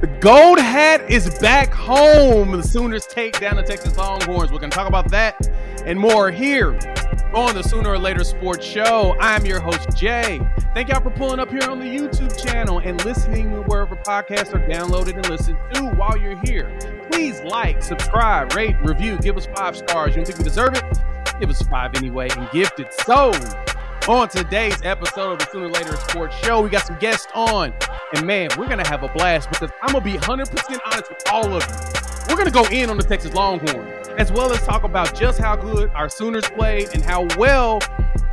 The gold hat is back home. The Sooners take down the Texas Longhorns. We're going to talk about that and more here on the Sooner or Later Sports Show. I'm your host, Jay. Thank y'all for pulling up here on the YouTube channel and listening wherever podcasts are downloaded and listened to while you're here. Please like, subscribe, rate, review, give us five stars. You don't think we deserve it? Give us five anyway and gift it. So, on today's episode of the Sooner Later Sports Show, we got some guests on. And man, we're to have a blast because I'm to be 100% honest with all of you. We're to go in on the Texas Longhorns, as well as talk about just how good our Sooners played and how well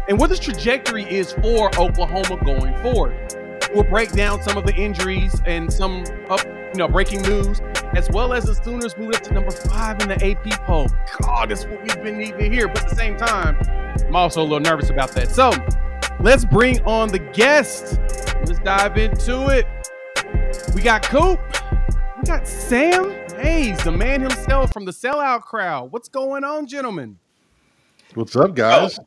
and what this trajectory is for Oklahoma going forward. We'll break down some of the injuries and some up, you know, breaking news, as well as the Sooners moved up to number five in the AP poll. God, that's what we've been needing to hear. But at the same time, I'm also a little nervous about that. So let's bring on the guest. Let's dive into it. We got Coop. We got Sam Mayes, the man himself from the sellout crowd. What's going on, gentlemen? What's up, guys? Oh.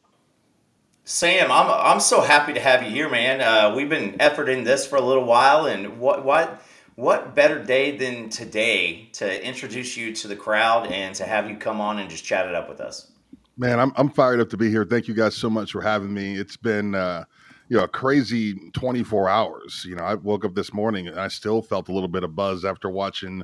Sam, I'm I'm so happy to have you here, man. Uh, we've been efforting this for a little while, and what what what better day than today to introduce you to the crowd and to have you come on and just chat it up with us. Man, I'm I'm fired up to be here. Thank you guys so much for having me. It's been uh, you know a crazy 24 hours. You know, I woke up this morning and I still felt a little bit of buzz after watching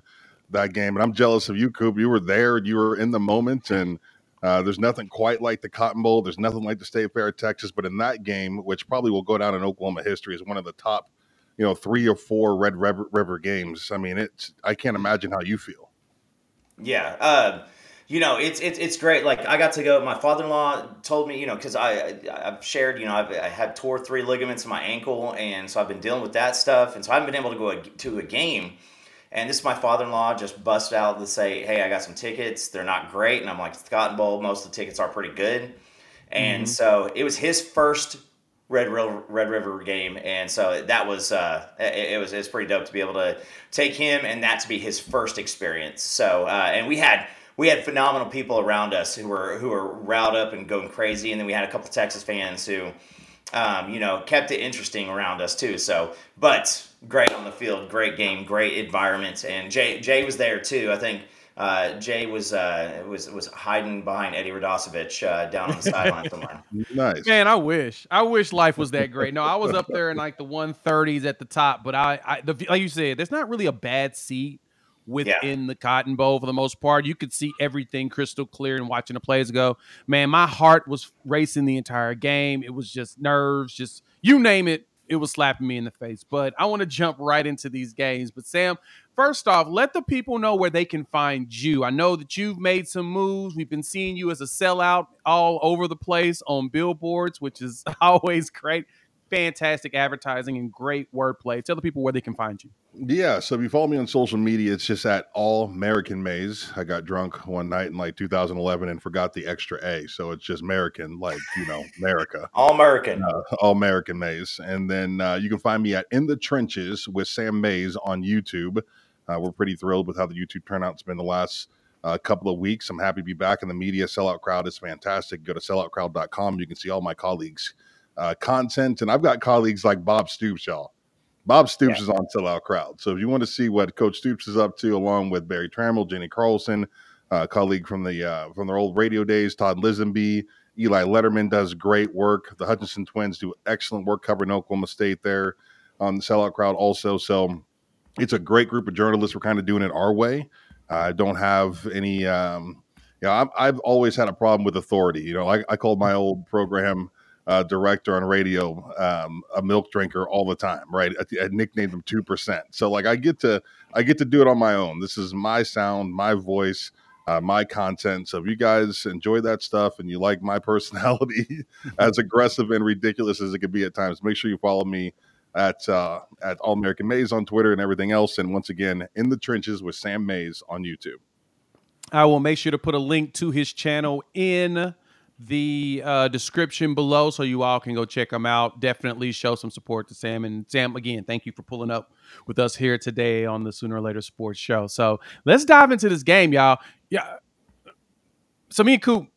that game, and I'm jealous of you, Coop. You were there, you were in the moment, and uh, there's nothing quite like the Cotton Bowl. There's nothing like the State Fair of Texas. But in that game, which probably will go down in Oklahoma history as one of the top, you know, three or four Red River, River games. I mean, it's I can't imagine how you feel. Yeah. Uh, you know, it's it's it's great. Like I got to go. My father-in-law told me, you know, because I I've shared, you know, I've, I had tore three ligaments in my ankle, and so I've been dealing with that stuff, and so I haven't been able to go to a game. And this is my father-in-law just bust out to say, "Hey, I got some tickets. They're not great." And I'm like, "The Cotton Bowl. Most of the tickets are pretty good." And mm-hmm. so it was his first Red River, Red River game, and so that was uh, it, it, was it was pretty dope to be able to take him and that to be his first experience. So uh, and we had we had phenomenal people around us who were who were riled up and going crazy, and then we had a couple of Texas fans who um, you know, kept it interesting around us too. So, but great on the field, great game, great environment, and Jay Jay was there too. I think uh, Jay was uh, was was hiding behind Eddie Radosevich uh, down on the sideline somewhere. Nice, man. I wish I wish life was that great. No, I was up there in like the 130s at the top, but I, I the, like you said, there's not really a bad seat within yeah. the Cotton Bowl for the most part. You could see everything crystal clear and watching the plays go. Man, my heart was racing the entire game. It was just nerves, just you name it. It was slapping me in the face. But I want to jump right into these games. But Sam, first off, let the people know where they can find you. I know that you've made some moves. We've been seeing you as a sellout all over the place on billboards, which is always great fantastic advertising and great wordplay. Tell the people where they can find you. Yeah, so if you follow me on social media, it's just at All American Mayes. I got drunk one night in like 2011 and forgot the extra A, so it's just American, like you know, America. All American. Uh, All American Mayes, and then uh, you can find me at In the Trenches with Sam Mayes on YouTube. Uh, we're pretty thrilled with how the YouTube turnout's been the last. A uh, couple of weeks. I'm happy to be back in the media. Sellout Crowd is fantastic. Go to selloutcrowd.com. You can see all my colleagues' uh, content. And I've got colleagues like Bob Stoops, y'all. Bob Stoops yeah. is on Sellout Crowd. So if you want to see what Coach Stoops is up to, along with Berry Tramel, Jenni Carlson, uh, colleague from the uh, from their old radio days, Todd Lisenby, Eli Lederman does great work. The Hutchinson twins do excellent work covering Oklahoma State there on the Sellout Crowd also. So it's a great group of journalists. We're kind of doing it our way. I don't have any. Um, you know, i have always had a problem with authority. You know, I, I called my old program uh, director on radio um, a milk drinker all the time, right? I, I nicknamed him two percent. So like I get to I get to do it on my own. This is my sound, my voice. Uh, my content. So if you guys enjoy that stuff and you like my personality, as aggressive and ridiculous as it could be at times, make sure you follow me at uh, at All American Mayes on Twitter and everything else. And once again, in the trenches with Sam Mayes on YouTube. I will make sure to put a link to his channel in the uh, description below so you all can go check them out. Definitely show some support to Sam. And Sam, again, thank you for pulling up with us here today on the Sooner or Later Sports Show. So let's dive into this game, y'all. Yeah. So me and Coop,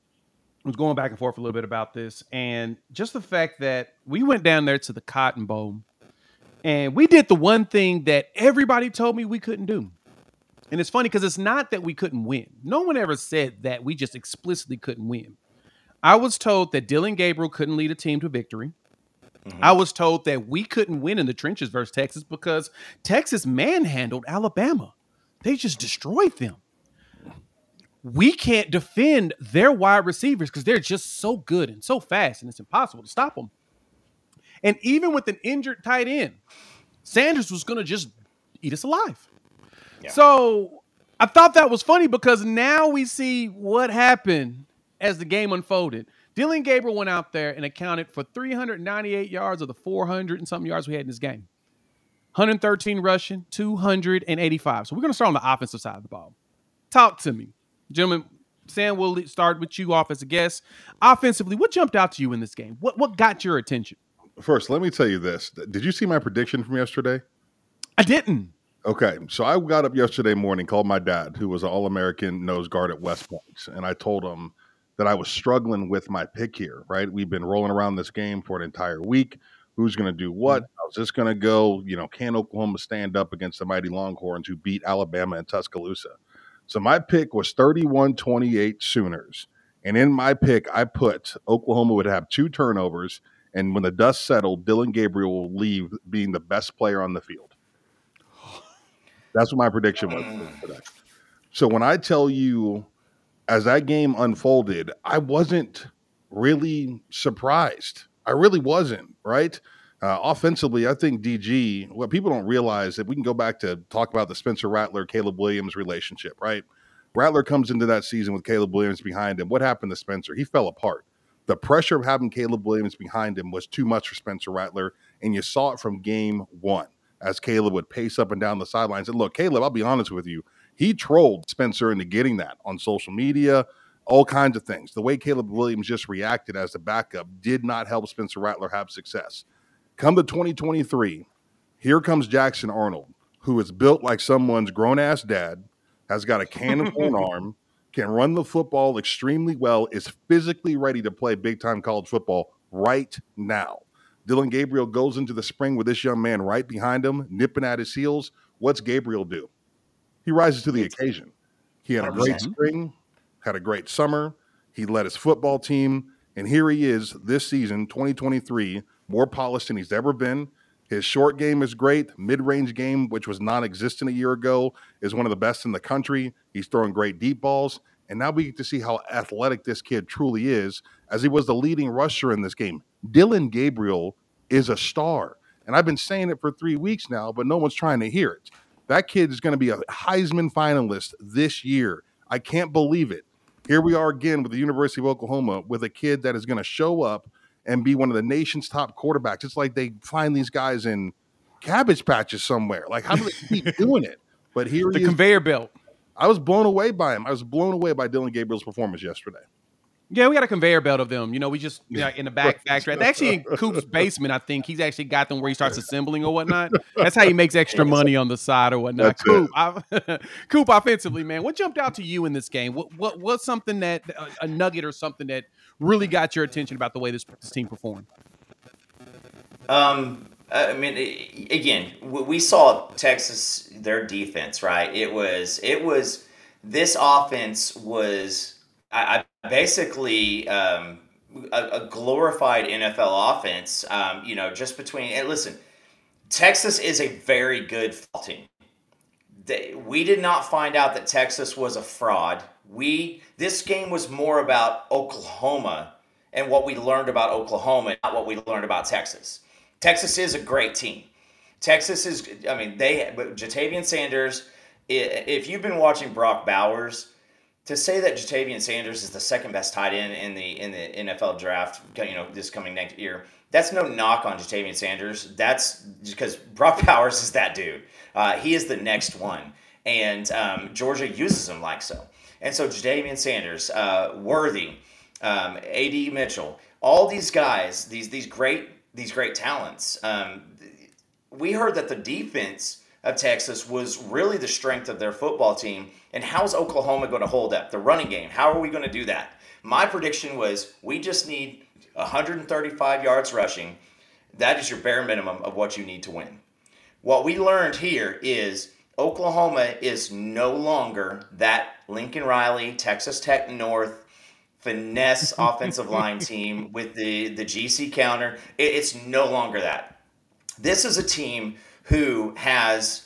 was going back and forth a little bit about this, and just the fact that we went down there to the Cotton Bowl, and we did the one thing that everybody told me we couldn't do. And it's funny because it's not that we couldn't win. No one ever said that we just explicitly couldn't win. I was told that Dillon Gabriel couldn't lead a team to victory. Mm-hmm. I was told that we couldn't win in the trenches versus Texas because Texas manhandled Alabama. They just destroyed them. We can't defend their wide receivers because they're just so good and so fast, and it's impossible to stop them. And even with an injured tight end, Sanders was going to just eat us alive. Yeah. So I thought that was funny because now we see what happened as the game unfolded. Dillon Gabriel went out there and accounted for 398 yards of the 400 and something yards we had in this game. 113 rushing, 285. So we're going to start on the offensive side of the ball. Talk to me. Gentlemen, Sam, we'll start with you off as a guest. Offensively, what jumped out to you in this game? What what got your attention? First, let me tell you this. Did you see my prediction from yesterday? I didn't. Okay, so I got up yesterday morning, called my dad, who was an All American nose guard at West Point, and I told him that I was struggling with my pick here. Right, we've been rolling around this game for an entire week. Who's going to do what? How's this going to go? You know, can Oklahoma stand up against the mighty Longhorns who beat Alabama and Tuscaloosa? So my pick was 31 28 Sooners. And in my pick, I put Oklahoma would have two turnovers. And when the dust settled, Dillon Gabriel will leave being the best player on the field. That's what my prediction was today. So when I tell you, as that game unfolded, I wasn't really surprised. I really wasn't, right? Uh, offensively, I think DG, what people don't realize that we can go back to talk about the Spencer Rattler, Caleb Williams relationship, right? Rattler comes into that season with Caleb Williams behind him. What happened to Spencer? He fell apart. The pressure of having Caleb Williams behind him was too much for Spencer Rattler, and you saw it from game one as Caleb would pace up and down the sidelines. And look, Caleb, I'll be honest with you, he trolled Spencer into getting that on social media, all kinds of things. The way Caleb Williams just reacted as the backup did not help Spencer Rattler have success. Come to 2023, here comes Jackson Arnold, who is built like someone's grown ass dad, has got a cannon for an arm, can run the football extremely well, is physically ready to play big time college football right now. Dillon Gabriel goes into the spring with this young man right behind him, nipping at his heels. What's Gabriel do? He rises to the occasion. He had a great spring, had a great summer. He led his football team, and here he is this season, 2023, more polished than he's ever been. His short game is great. Mid range game, which was non existent a year ago, is one of the best in the country. He's throwing great deep balls. And now we get to see how athletic this kid truly is, as he was the leading rusher in this game. Dillon Gabriel is a star. And I've been saying it for three weeks now, but no one's trying to hear it. That kid is going to be a Heisman finalist this year. I can't believe it. Here we are again with the University of Oklahoma with a kid that is going to show up and be one of the nation's top quarterbacks. It's like they find these guys in cabbage patches somewhere. Like, how do they keep doing it? But here the conveyor belt. I was blown away by him. I was blown away by Dillon Gabriel's performance yesterday. Yeah, we got a conveyor belt of them. You know, we just you know, in the back factory. Actually, in Coop's basement, I think he's actually got them where he starts assembling or whatnot. That's how he makes extra money on the side or whatnot. That's Coop, I, Coop, offensively, man, what jumped out to you in this game? What what what's something that a, a nugget or something that really got your attention about the way this, this team performed? Um, I mean, again, we saw Texas their defense, right? It was it was this offense was I, I basically um, a, a, glorified NFL offense. Um, you know, just between and listen, Texas is a very good team. They, we did not find out that Texas was a fraud. We this game was more about Oklahoma and what we learned about Oklahoma, not what we learned about Texas. Texas is a great team. Texas is, I mean, they, Ja'Tavion Sanders, if you've been watching Brock Bowers, to say that Ja'Tavion Sanders is the second best tight end in the in the NFL draft, you know, this coming next year, that's no knock on Ja'Tavion Sanders. That's because Brock Bowers is that dude. Uh, he is the next one, and um, Georgia uses him like so. And so Ja'Tavion Sanders, uh, Worthy, um, A.D. Mitchell, all these guys, these these great these great talents. Um, we heard that the defense of Texas was really the strength of their football team. And how's Oklahoma going to hold up the running game? How are we going to do that? My prediction was we just need 135 yards rushing. That is your bare minimum of what you need to win. What we learned here is Oklahoma is no longer that Lincoln Riley, Texas Tech North finesse offensive line team with the, the GT counter. It, it's no longer that. This is a team who has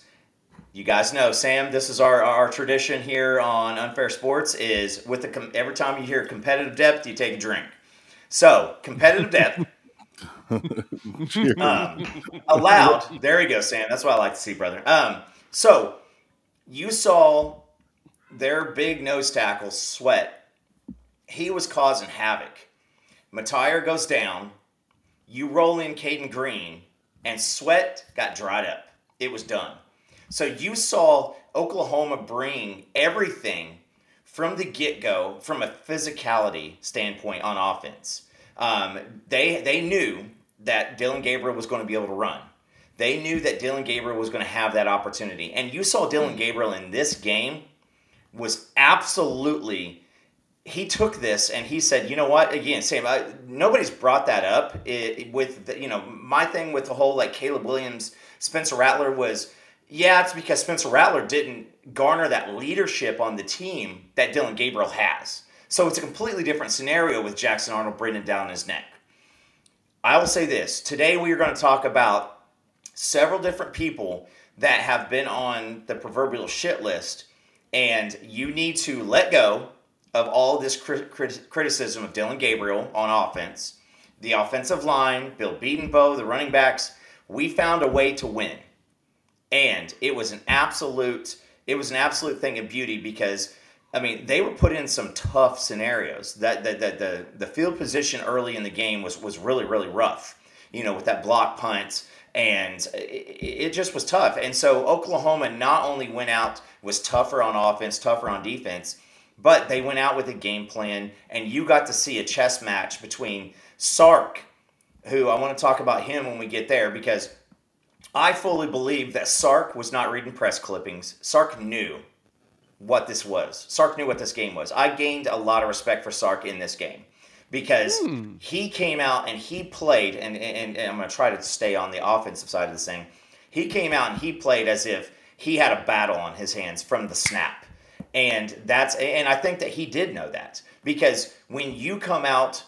you guys know sam this is our, our tradition here on unfair sports is with the every time you hear competitive depth you take a drink. So competitive depth. Um, allowed there you go sam that's what i like to see brother. Um, so you saw their big nose tackle sweat. He was causing havoc. Mettauer goes down. You roll in Caden Green and sweat got dried up it was done so you saw Oklahoma bring everything from the get go, from a physicality standpoint on offense. Um, they they knew that Dillon Gabriel was going to be able to run. They knew that Dillon Gabriel was going to have that opportunity, and you saw Dillon Gabriel in this game was absolutely. He took this and he said, "You know what? Again, Sam, I, nobody's brought that up it, with the, you know my thing with the whole like Caleb Williams, Spencer Rattler was." Yeah, it's because Spencer Rattler didn't garner that leadership on the team that Dillon Gabriel has. So it's a completely different scenario with Jackson Arnold breathing down his neck. I will say this today we are going to talk about several different people that have been on the proverbial shit list, and you need to let go of all this crit- crit- criticism of Dillon Gabriel on offense, the offensive line, Bill Bedenbaugh, the running backs. We found a way to win and it was an absolute it was an absolute thing of beauty because I mean they were put in some tough scenarios. That the, the the the field position early in the game was was really really rough. You know, with that block punt and it just was tough. And so Oklahoma not only went out was tougher on offense, tougher on defense, but they went out with a game plan, and you got to see a chess match between Sark, who I want to talk about him when we get there because I fully believe that Sark was not reading press clippings. Sark knew what this was. Sark knew what this game was. I gained a lot of respect for Sark in this game because hmm. he came out and he played, and, and, and I'm going to try to stay on the offensive side of this thing. He came out and he played as if he had a battle on his hands from the snap. And that's and I think that he did know that because when you come out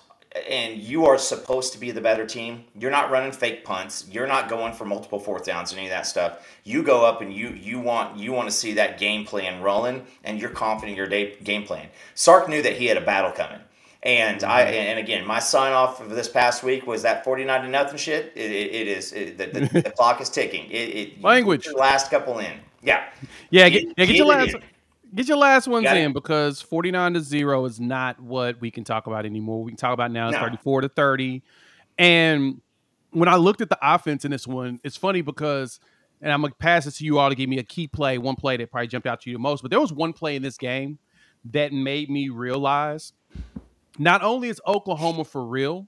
and you are supposed to be the better team. You're not running fake punts. You're not going for multiple fourth downs and any of that stuff. You go up and you you want you want to see that game plan rolling, and you're confident in your day, game plan. Sark knew that he had a battle coming. And I mm-hmm. and again, my sign off of this past week was that forty nine to nothing shit. it, it, it is it, the, the, the, clock is ticking. It, it language last couple in. Yeah, yeah. Get, yeah, get your last. Get your last ones in because 49 to 0 is not what we can talk about anymore. We can talk about now is 34 to 30. And when I looked at the offense in this one, it's funny because, and I'm going to pass it to you all to give me a key play, one play that probably jumped out to you the most, but there was one play in this game that made me realize not only is Oklahoma for real,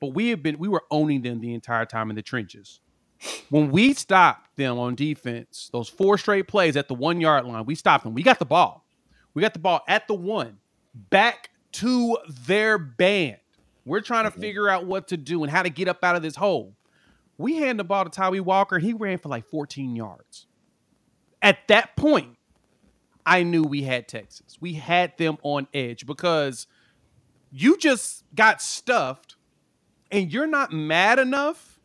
but we have been, we were owning them the entire time in the trenches. When we stopped them on defense, those four straight plays at the one yard line, we stopped them. We got the ball. We got the ball at the one, back to their band. We're trying to mm-hmm. figure out what to do and how to get up out of this hole. We hand the ball to Tawee Walker. He ran for like 14 yards. At that point, I knew we had Texas. We had them on edge because you just got stuffed and you're not mad enough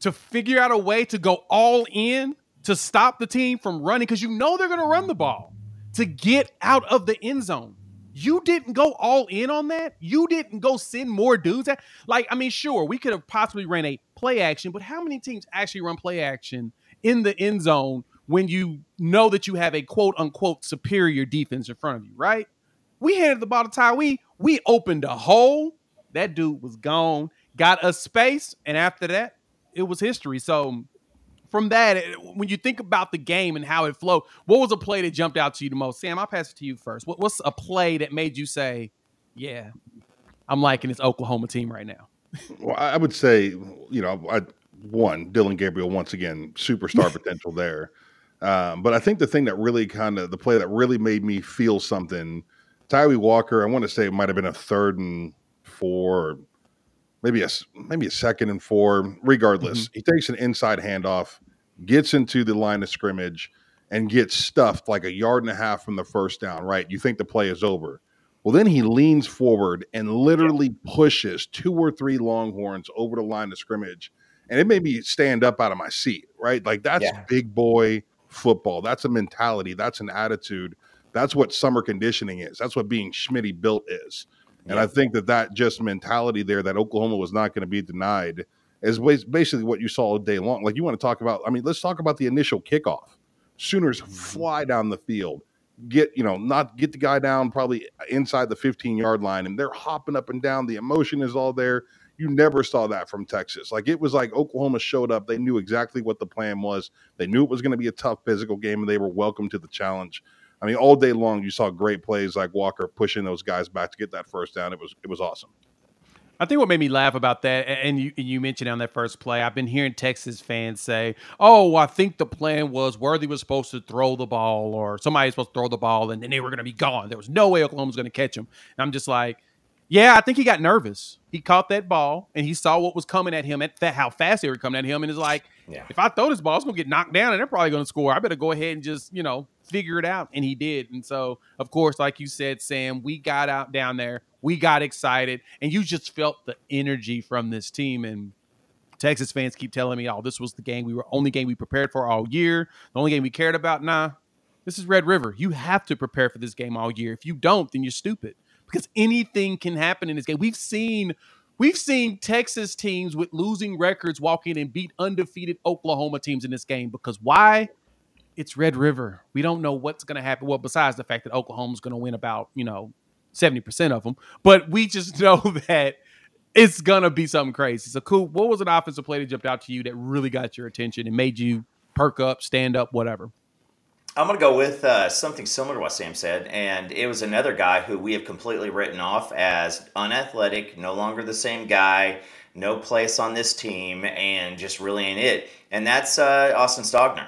to figure out a way to go all in to stop the team from running because you know they're going to run the ball to get out of the end zone. You didn't go all in on that. You didn't go send more dudes. At, like, I mean, sure, we could have possibly ran a play action, but how many teams actually run play action in the end zone when you know that you have a quote unquote superior defense in front of you, right? We handed the ball to Tawee. We opened a hole. That dude was gone. Got a space, and after that, it was history. So from that, when you think about the game and how it flowed, what was a play that jumped out to you the most? Sam, I'll pass it to you first. What, what's a play that made you say, "Yeah, I'm liking this Oklahoma team right now"? well, I would say, you know, I, one Dillon Gabriel once again superstar potential there. Um, but I think the thing that really kind of the play that really made me feel something Tawee Walker, I want to say it might have been a third and four, maybe a maybe a second and four. Regardless, mm-hmm. he takes an inside handoff, gets into the line of scrimmage, and gets stuffed like a yard and a half from the first down. Right, you think the play is over. Well, then he leans forward and literally pushes two or three Longhorns over the line of scrimmage, and it made me stand up out of my seat. Right, like that's yeah. big boy football. That's a mentality. That's an attitude. That's what summer conditioning is. That's what being Schmitty built is. And yeah. I think that that just mentality there that Oklahoma was not going to be denied is basically what you saw all day long. Like you want to talk about, I mean, let's talk about the initial kickoff. Sooners mm-hmm. fly down the field, get, you know, not get the guy down probably inside the 15 yard line, and they're hopping up and down. The emotion is all there. You never saw that from Texas. Like it was like Oklahoma showed up. They knew exactly what the plan was. They knew it was going to be a tough physical game, and they were welcome to the challenge. I mean, all day long you saw great plays like Walker pushing those guys back to get that first down. It was it was awesome. I think what made me laugh about that, and you, you mentioned on that first play, I've been hearing Texas fans say, "Oh, I think the plan was Worthy was supposed to throw the ball, or somebody was supposed to throw the ball, and then they were going to be gone. There was no way Oklahoma was going to catch him." And I'm just like, "Yeah, I think he got nervous. He caught that ball, and he saw what was coming at him, at how fast they were coming at him, and is like, yeah. if I throw this ball, it's going to get knocked down, and they're probably going to score. I better go ahead and just, you know, figure it out. And he did. And so, of course, like you said, Sam, we got out down there, we got excited, and you just felt the energy from this team. And Texas fans keep telling me, oh, this was the game we were only game we prepared for all year, the only game we cared about. Nah, this is Red River. You have to prepare for this game all year. If you don't, then you're stupid because anything can happen in this game. We've seen We've seen Texas teams with losing records walk in and beat undefeated Oklahoma teams in this game because why? It's Red River. We don't know what's going to happen. Well, besides the fact that Oklahoma's going to win about, you know, 70% of them, but we just know that it's going to be something crazy. So, cool. What was an offensive play that jumped out to you that really got your attention and made you perk up, stand up, whatever? I'm going to go with uh, something similar to what Sam said. And it was another guy who we have completely written off as unathletic, no longer the same guy, no place on this team, and just really ain't it. And that's uh, Austin Stogner.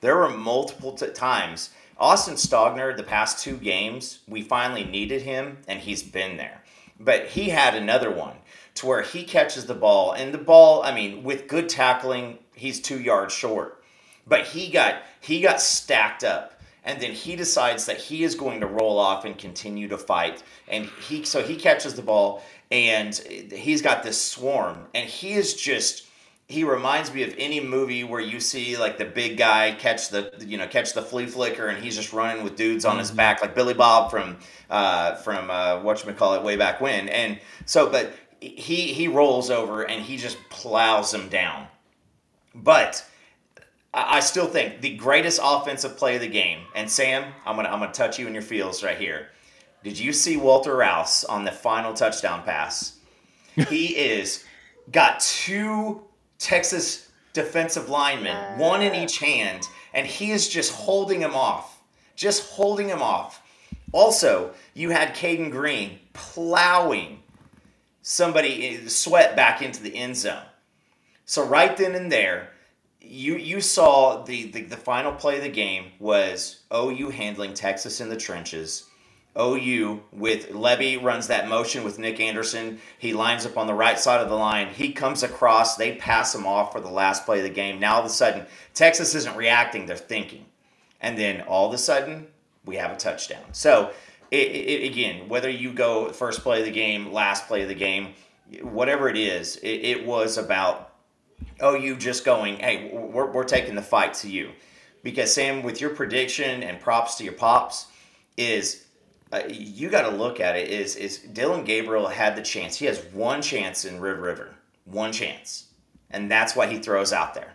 There were multiple t- times. Austin Stogner, the past two games, we finally needed him, and he's been there. But he had another one to where he catches the ball, and the ball, I mean, with good tackling, he's two yards short. But he got he got stacked up, and then he decides that he is going to roll off and continue to fight. And he so he catches the ball, and he's got this swarm, and he is just he reminds me of any movie where you see like the big guy catch the you know catch the flea flicker and he's just running with dudes on his mm-hmm. back like Billy Bob from uh, from uh, what you call it way back when. And so but he he rolls over and he just plows them down. But I still think the greatest offensive play of the game and Sam I'm gonna I'm gonna touch you in your feels right here. Did you see Walter Rouse on the final touchdown pass? He is got two Texas defensive linemen, one in each hand, and he is just holding him off. Just holding him off. Also, you had Caden Green plowing somebody eh, sweat back into the end zone. So right then and there, you you saw the, the, the final play of the game was OU handling Texas in the trenches OU with Lebby runs that motion with Nick Anderson. He lines up on the right side of the line. He comes across. They pass him off for the last play of the game. Now all of a sudden, Texas isn't reacting; they're thinking, and then all of a sudden, we have a touchdown. So, it, it, again, whether you go first play of the game, last play of the game, whatever it is, it, it was about OU just going, "Hey, we're, we're taking the fight to you," because Sam, with your prediction and props to your pops, is uh, you got to look at it is is Dillon Gabriel had the chance. He has one chance in Red River, one chance, and that's what he throws out there.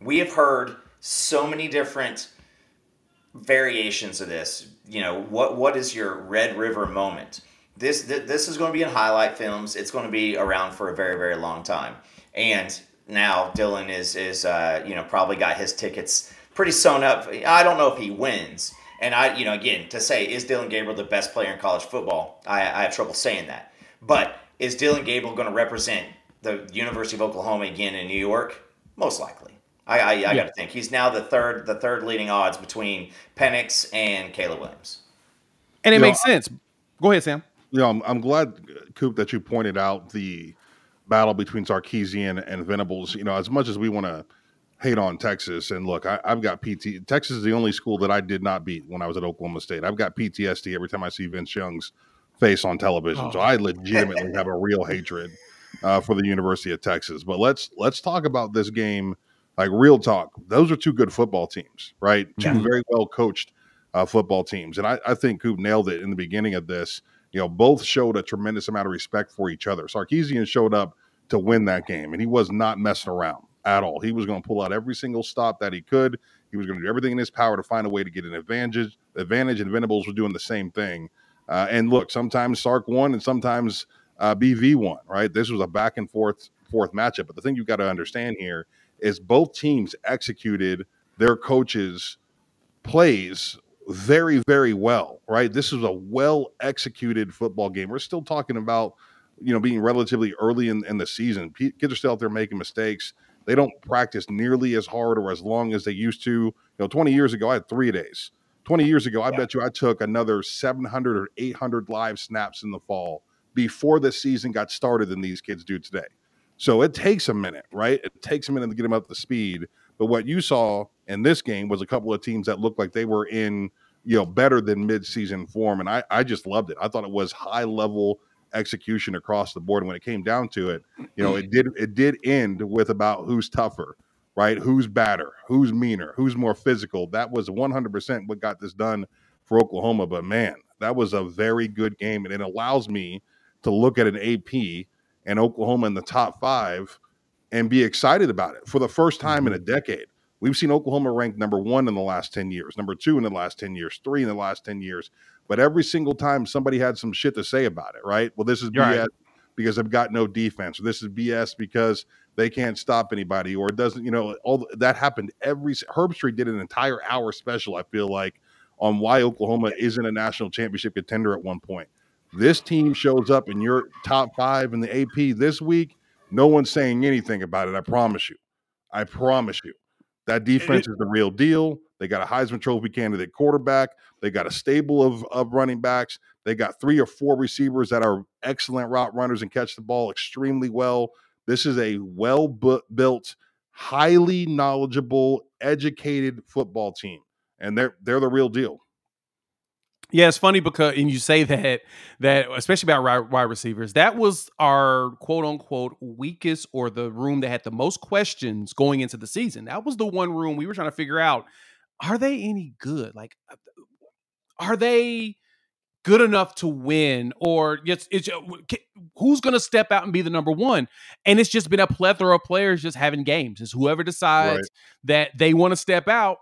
We have heard so many different variations of this. You know, what what is your Red River moment? This this is going to be in highlight films. It's going to be around for a very very long time. And now Dillon is is uh, you know probably got his tickets pretty sewn up. I don't know if he wins and I, you know, again, to say is Dillon Gabriel the best player in college football, I, I have trouble saying that. But is Dillon Gabriel going to represent the University of Oklahoma again in New York? Most likely. I, I, I yeah. got to think he's now the third the third leading odds between Penix and Caleb Williams. and it You makes sense. Go ahead, Sam. You know, I'm, I'm glad, Coop, that you pointed out the battle between Sarkisian and Venables. You know, as much as we want to hate on Texas, and look, I, I've got PT. Texas is the only school that I did not beat when I was at Oklahoma State. I've got PTSD every time I see Vince Young's face on television. So I legitimately have a real hatred uh, for the University of Texas. But let's let's talk about this game, like real talk. Those are two good football teams, right? Two very well coached uh, football teams, and I, I think Coop nailed it in the beginning of this. You know, both showed a tremendous amount of respect for each other. Sarkisian showed up to win that game, and he was not messing around at all. He was going to pull out every single stop that he could. He was going to do everything in his power to find a way to get an advantage. Advantage, and Venables was doing the same thing. Uh, and look, sometimes Sark won, and sometimes uh, BV won. Right? This was a back and forth fourth matchup. But the thing you've got to understand here is both teams executed their coaches' plays very, very well. Right? This was a well executed football game. We're still talking about you know being relatively early in, in the season. Kids are still out there making mistakes. They don't practice nearly as hard or as long as they used to. You know, 20 years ago, I had three days. 20 years ago, I Yeah. bet you I took another 700 or 800 live snaps in the fall before the season got started than these kids do today. So it takes a minute, right? It takes a minute to get them up to speed. But what you saw in this game was a couple of teams that looked like they were in, you know, better than midseason form. And I, I just loved it. I thought it was high level execution across the board. And when it came down to it, you know, it did it did end with about who's tougher, right? Who's badder, who's meaner, who's more physical. That was 100% what got this done for Oklahoma. But man, that was a very good game, and it allows me to look at an AP and Oklahoma in the top five and be excited about it for the first time in mm-hmm. a decade. We've seen Oklahoma ranked number one in the last 10 years, number two in the last 10 years, three in the last 10 years. But every single time somebody had some shit to say about it, right? Well, this is You're BS right. because they've got no defense, or this is BS because they can't stop anybody, or it doesn't, you know, all that happened every Herbstreit did an entire hour special, I feel like, on why Oklahoma isn't a national championship contender at one point. This team shows up in your top five in the AP this week. No one's saying anything about it. I promise you. I promise you. That defense is the real deal. They got a Heisman Trophy candidate quarterback. They got a stable of, of running backs. They got three or four receivers that are excellent route runners and catch the ball extremely well. This is a well built, highly knowledgeable, educated football team, and they're they're the real deal. Yeah, it's funny because, and you say that that especially about wide, receivers, that was our quote unquote weakest or the room that had the most questions going into the season. That was the one room we were trying to figure out: are they any good? Like, uh, are they good enough to win, or just it's uh, who's going to step out and be the number one? And it's just been a plethora of players just having games. It's whoever decides that they want to step out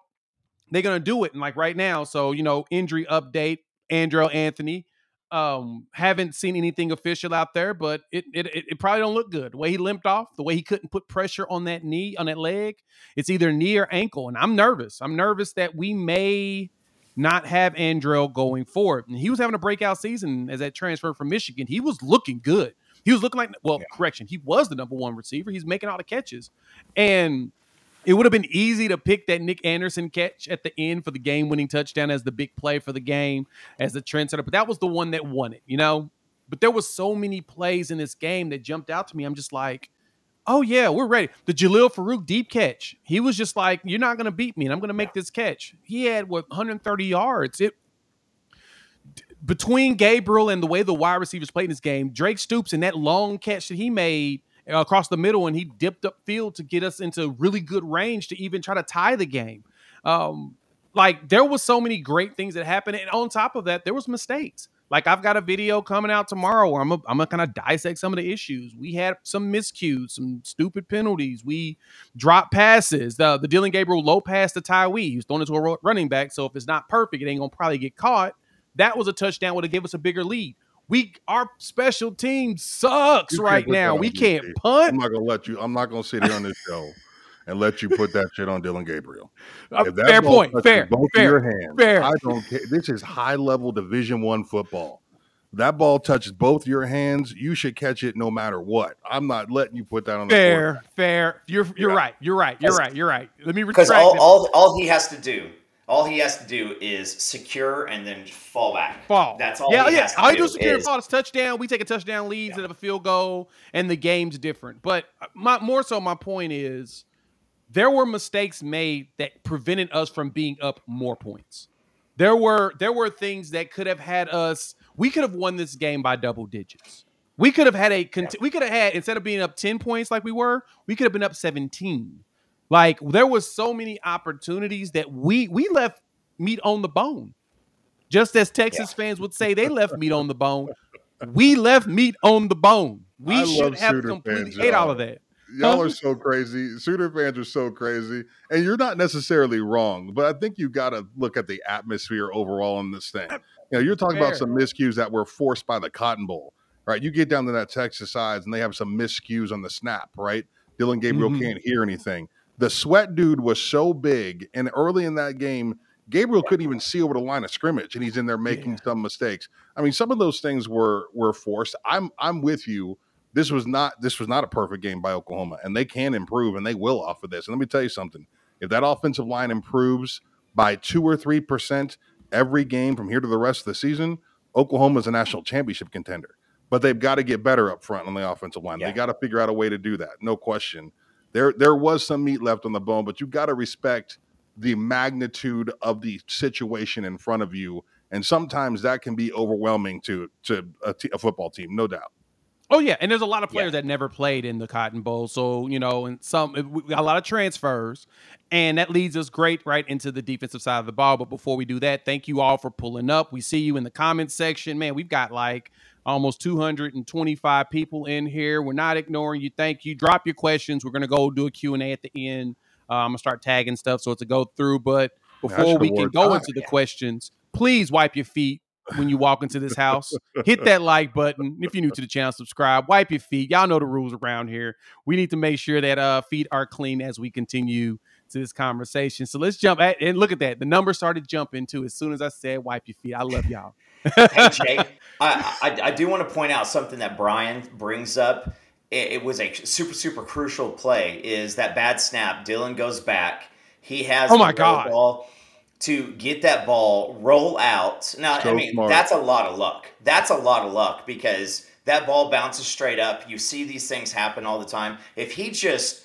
they're gonna do it. And like right now, so you know, injury update, Andrel Anthony. Um, haven't seen anything official out there, but it, it it it probably don't look good. The way he limped off, the way he couldn't put pressure on that knee, on that leg, it's either knee or ankle. And I'm nervous. I'm nervous that we may not have Andrel going forward. And he was having a breakout season as that transfer from Michigan. He was looking good. He was looking like well, correction, he was the number one receiver. He's making all the catches. And it would have been easy to pick that Nick Anderson catch at the end for the game winning touchdown as the big play for the game, as the trendsetter. But that was the one that won it, you know? But there was so many plays in this game that jumped out to me. I'm just like, oh yeah, we're ready. The Jalil Farooq deep catch. He was just like, You're not gonna beat me, and I'm gonna make this catch. He had what 130 yards. It between Gabriel and the way the wide receivers played in this game, Drake Stoops and that long catch that he made uh, across the middle and he dipped up field to get us into really good range to even try to tie the game. Um, like there was so many great things that happened, and on top of that, there was mistakes. Like I've got a video coming out tomorrow where I'm a, I'm gonna kind of dissect some of the issues. We had some miscues, some stupid penalties. We dropped passes. The the Dillon Gabriel low pass to Tawee. He was throwing it to a running back. So if it's not perfect, it ain't gonna probably get caught. That was a touchdown would have gave us a bigger lead. We our special team sucks right now. We can't punt. I'm not gonna let you. I'm not gonna sit here on this show and let you put that shit on Dillon Gabriel. Uh, fair point. Fair. Both Fair. of your hands. fair. I don't care. This is high level Division One football. That ball touches both your hands. You should catch it no matter what. I'm not letting you put that on the Fair, fair. You're you're Yeah. right. You're right. You're right. You're right. Let me Because all, all all he has to do, All he has to do is secure and then fall back. Fall. That's all. Yeah, he yeah. Has to all do you do is secure and is- fall. It's touchdown. We take a touchdown lead instead of a field goal, and the game's different. But uh, my, more so, my point is there were mistakes made that prevented us from being up more points. There were there were things that could have had us. We could have won this game by double digits. We could have had a. We could have had instead of being up ten points like we were, we could have been up seventeen. Like there was so many opportunities that we we left meat on the bone. Just as Texas fans would say, they left meat on the bone. We left meat on the bone. We I should have completely fans, ate all of that. Y'all are so crazy. Sooner fans are so crazy. And you're not necessarily wrong, but I think you got to look at the atmosphere overall in this thing. You know, you're talking Fair. about some miscues that were forced by the Cotton Bowl, right? You get down to that Texas sides and they have some miscues on the snap, right? Dillon Gabriel Mhm. can't hear anything. The sweat dude was so big, and early in that game, Gabriel couldn't even see over the line of scrimmage, and he's in there making Yeah. some mistakes. I mean, some of those things were were forced. I'm I'm with you this was not this was not a perfect game by Oklahoma, and they can improve, and they will off of this. And let me tell you something: if that offensive line improves by two or three percent every game from here to the rest of the season, Oklahoma is a national championship contender. But they've got to get better up front on the offensive line. Yeah. They got to figure out a way to do that. No question. There there was some meat left on the bone, but you've got to respect the magnitude of the situation in front of you. And sometimes that can be overwhelming to to a, t- a football team, no doubt. Oh yeah, and there's a lot of players Yeah. that never played in the Cotton Bowl, so you know, and some we got a lot of transfers, and that leads us great right into the defensive side of the ball. But before we do that, thank you all for pulling up. We see you in the comments section, man. We've got like almost 225 people in here. We're not ignoring you. Thank you. Drop your questions. We're gonna go do a Q and A at the end. Uh, I'm gonna start tagging stuff so it's a go through. But before should we can go time. into the questions, please wipe your feet when you walk into this house. Hit that like button. If you're new to the channel, subscribe. Wipe your feet. Y'all know the rules around here. We need to make sure that uh feet are clean as we continue to this conversation. So let's jump at and look at that. The number started jumping too as soon as I said wipe your feet. I love y'all. hey Jay, I, I I do want to point out something that Brian brings up. It, it was a super super crucial play. Is that bad snap? Dillon goes back. He has Oh my the God. ball to get that ball roll out. Now I mean smart. that's a lot of luck. That's a lot of luck because that ball bounces straight up. You see these things happen all the time. If he just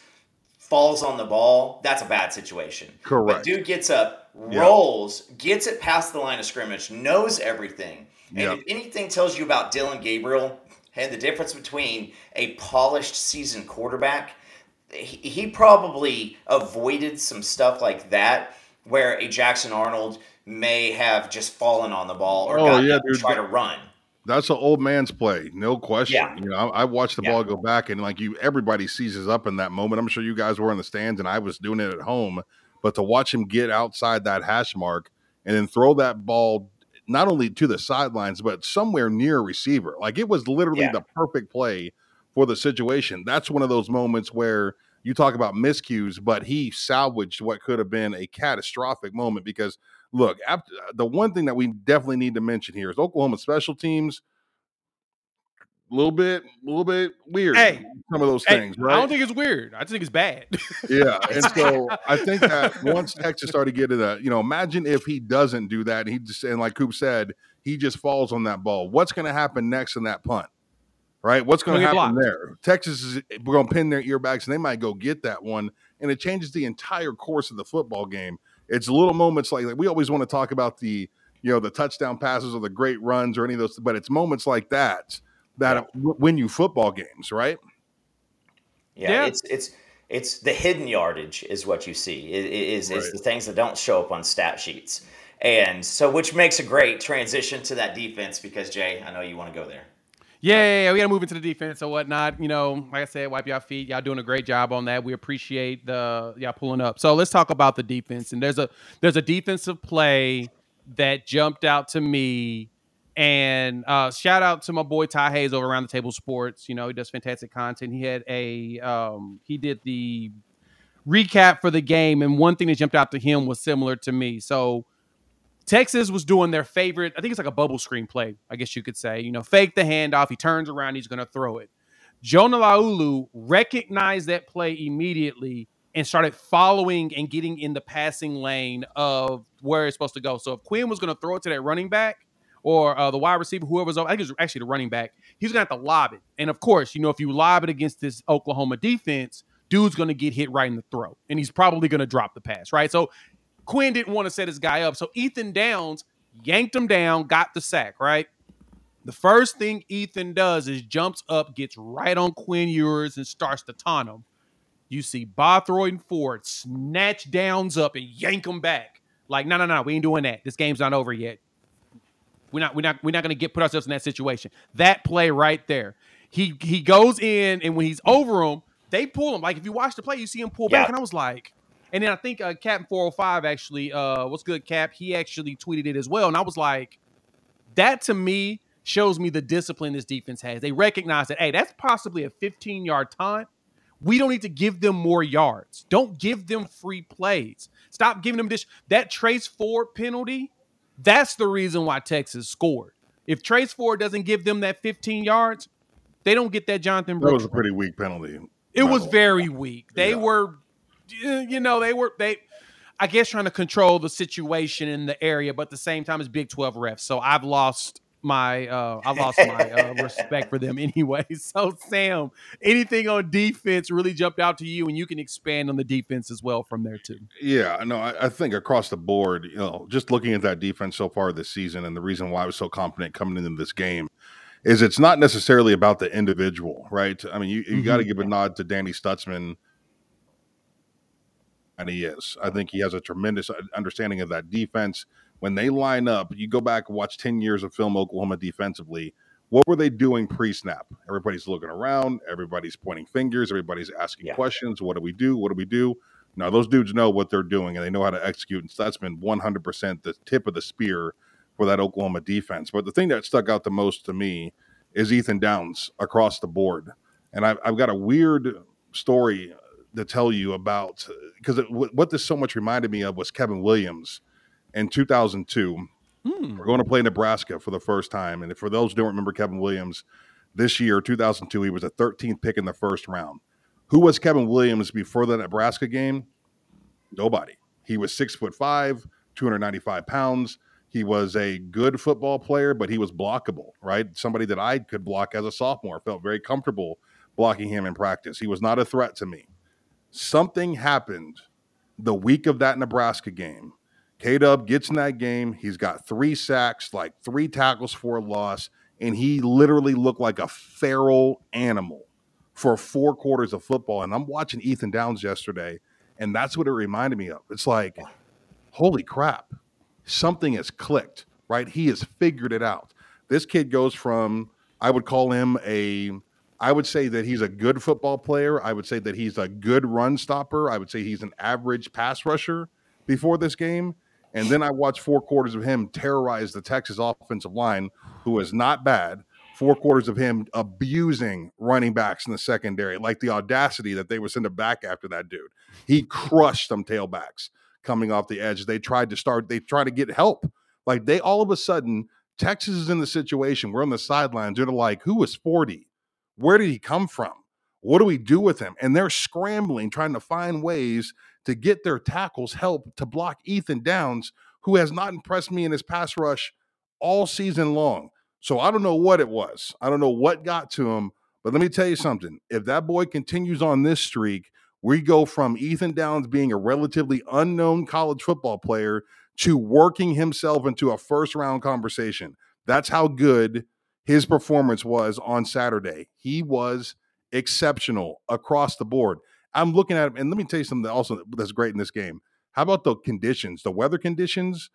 falls on the ball, that's a bad situation. But Correct. dude gets up, Yeah. rolls, gets it past the line of scrimmage, knows everything. And Yeah. if anything tells you about Dillon Gabriel and the difference between a polished seasoned quarterback, he, he probably avoided some stuff like that where a Jackson Arnold may have just fallen on the ball or Oh, yeah, dude. try to run. That's an old man's play, no question. Yeah. You know, I, I watched the Yeah. ball go back, and like you, everybody seizes up in that moment. I'm sure you guys were in the stands, and I was doing it at home. But to watch him get outside that hash mark and then throw that ball not only to the sidelines, but somewhere near a receiver, like it was literally Yeah. the perfect play for the situation. That's one of those moments where you talk about miscues, but he salvaged what could have been a catastrophic moment because look, after, uh, the one thing that we definitely need to mention here is Oklahoma special teams. A little bit, a little bit weird. Hey, some of those Hey, things, right? I don't think it's weird. I just think it's bad. yeah, and so I think that once Texas started getting that, you know, imagine if he doesn't do that, and he just and like Coop said, he just falls on that ball. What's going to happen next in that punt? Right? What's going to happen blocked. there? Texas is eh, going to pin their earbacks, and they might go get that one, and it changes the entire course of the football game. It's little moments like, like we always want to talk about the you know the touchdown passes or the great runs or any of those, but it's moments like that that w- win you football games, right? Yeah, Yeah. it's it's it's the hidden yardage is what you see. It, it is is Right. the things that don't show up on stat sheets, and so which makes a great transition to that defense because Jay, I know you want to go there. Yeah, yeah, we got to move into the defense or whatnot. You know, like I said, wipe y'all feet. Y'all doing a great job on that. We appreciate the y'all pulling up. So let's talk about the defense. And there's a there's a defensive play that jumped out to me. And uh, shout out to my boy Ty Hayes over around the table sports. You know, he does fantastic content. He had a um, he did the recap for the game, and one thing that jumped out to him was similar to me. So Texas was doing their favorite, I think it's like a bubble screen play, I guess you could say. You know, fake the handoff. He turns around, he's going to throw it. Jonah Laulu recognized that play immediately, and started following and getting in the passing lane of where it's supposed to go. So if Quinn was going to throw it to that running back or uh, the wide receiver, whoever's over, I think it's actually the running back, he's going to have to lob it. And of course, you know, if you lob it against this Oklahoma defense, dude's going to get hit right in the throat and he's probably going to drop the pass, right? So Quinn didn't want to set his guy up. So Ethan Downs yanked him down, got the sack, right? The first thing Ethan does is jumps up, gets right on Quinn Ewers, and starts to taunt him. You see Bothroyd and Ford snatch Downs up and yank him back. Like, no, no, no, we ain't doing that. This game's not over yet. We're not, we're not, we're not gonna get put ourselves in that situation. That play right there. He he goes in, and when he's over him, they pull him. Like if you watch the play, you see him pull back, and I was like, and then I think uh, Captain 405 actually, uh, what's good, Cap? He actually tweeted it as well, and I was like, that to me shows me the discipline this defense has. They recognize that, hey, that's possibly a 15 yard taunt. We don't need to give them more yards. Don't give them free plays. Stop giving them this. That Trace Ford penalty, that's the reason why Texas scored. If Trace Ford doesn't give them that 15 yards, they don't get that Jonathan That was a pretty weak penalty. It was very weak. They Yeah. were, you know, they were they. I guess trying to control the situation in the area, but at the same time, it's Big Twelve refs. So I've lost my, uh I lost my uh, respect for them anyway. So Sam, anything on defense really jumped out to you, and you can expand on the defense as well from there too. Yeah, no, I, I think across the board, you know, just looking at that defense so far this season, and the reason why I was so confident coming into this game is it's not necessarily about the individual, right? I mean, you, you got to give a nod to Danny Stutsman, and he is. I think he has a tremendous understanding of that defense. When they line up, you go back and watch 10 years of film Oklahoma defensively. What were they doing pre snap? Everybody's looking around, everybody's pointing fingers, everybody's asking Yeah. questions. What do we do? What do we do? Now, those dudes know what they're doing and they know how to execute. And so that's been 100% the tip of the spear for that Oklahoma defense. But the thing that stuck out the most to me is Ethan Downs across the board. And I've, I've got a weird story to tell you about because what this so much reminded me of was Kevin Williams in 2002. Hmm. We're going to play Nebraska for the first time. And for those who don't remember Kevin Williams, this year, 2002, he was a 13th pick in the first round. Who was Kevin Williams before the Nebraska game? Nobody. He was six foot five, 295 pounds. He was a good football player, but he was blockable, right? Somebody that I could block as a sophomore. Felt very comfortable blocking him in practice. He was not a threat to me. Something happened the week of that Nebraska game. K Dub gets in that game. He's got three sacks, like three tackles for a loss, and he literally looked like a feral animal for four quarters of football. And I'm watching Ethan Downs yesterday, and that's what it reminded me of. It's like, holy crap, something has clicked, right? He has figured it out. This kid goes from, I would call him a, I would say that he's a good football player. I would say that he's a good run stopper. I would say he's an average pass rusher before this game. And then I watched four quarters of him terrorize the Texas offensive line, who is not bad. Four quarters of him abusing running backs in the secondary, like the audacity that they would send him back after that dude. He crushed some tailbacks coming off the edge. They tried to start, they tried to get help. Like they all of a sudden, Texas is in the situation. We're on the sidelines. They're like, who is 40? Where did he come from? What do we do with him? And they're scrambling, trying to find ways to get their tackles help to block Ethan Downs, who has not impressed me in his pass rush all season long. So I don't know what it was. I don't know what got to him. But let me tell you something. If that boy continues on this streak, we go from Ethan Downs being a relatively unknown college football player to working himself into a first round conversation. That's how good his performance was on Saturday. He was exceptional across the board. I'm looking at him, and let me tell you something that also that's great in this game. How about the conditions, the weather conditions?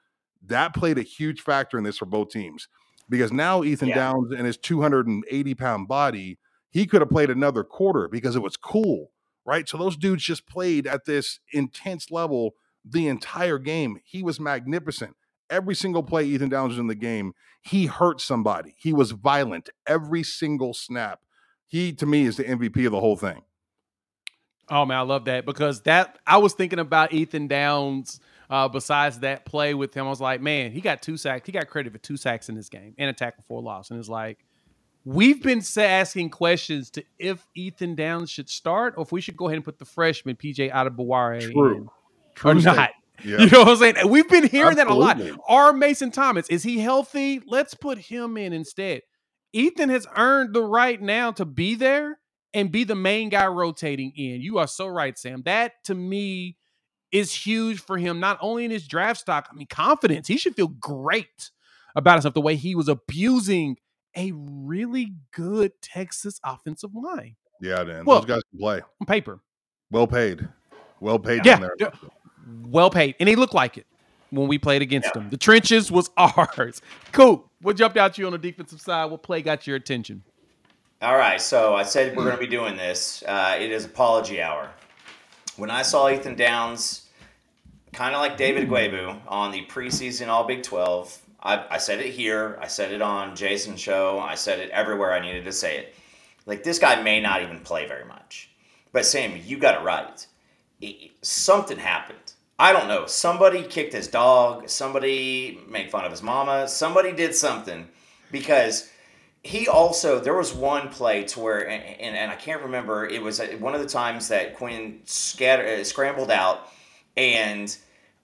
That played a huge factor in this for both teams because now Ethan Yeah. Downs and his 280 pound body, he could have played another quarter because it was cool, right? So those dudes just played at this intense level the entire game. He was magnificent. Every single play Ethan Downs was in the game, he hurt somebody. He was violent every single snap. He, to me, is the MVP of the whole thing. Oh man, I love that because that I was thinking about Ethan Downs. Uh, besides that play with him, I was like, man, he got two sacks. He got credit for two sacks in this game and a tackle for a loss. And it's like, we've been asking questions to if Ethan Downs should start or if we should go ahead and put the freshman PJ Adebawore True. in. True or not. Yeah. You know what I'm saying? We've been hearing that a lot. Absolutely. Are Mason Thomas, is he healthy? Let's put him in instead. Ethan has earned the right now to be there and be the main guy rotating in. You are so right, Sam. That to me is huge for him, not only in his draft stock, I mean, confidence. He should feel great about himself the way he was abusing a really good Texas offensive line Yeah, man. Well- Those guys can play. on paper. Well paid. Well paid Yeah, down there. yeah. Well paid. And he looked like it when we played against him. The trenches was ours. Cool. What jumped out to you on the defensive side? What play got your attention? All right, so I said we're going to be doing this. Uh, it is apology hour. When I saw Ethan Downs, kind of like David Ugwoegbu on the preseason All Big 12, I, I said it here, I said it on Jason's show, I said it everywhere I needed to say it. Like, this guy may not even play very much. But Sam, you got it right. It- something happened. I don't know. Somebody kicked his dog, somebody made fun of his mama, somebody did something because he also there was one play to where and, and, and I can't remember. It was one of the times that Quinn scatter, uh, scrambled out and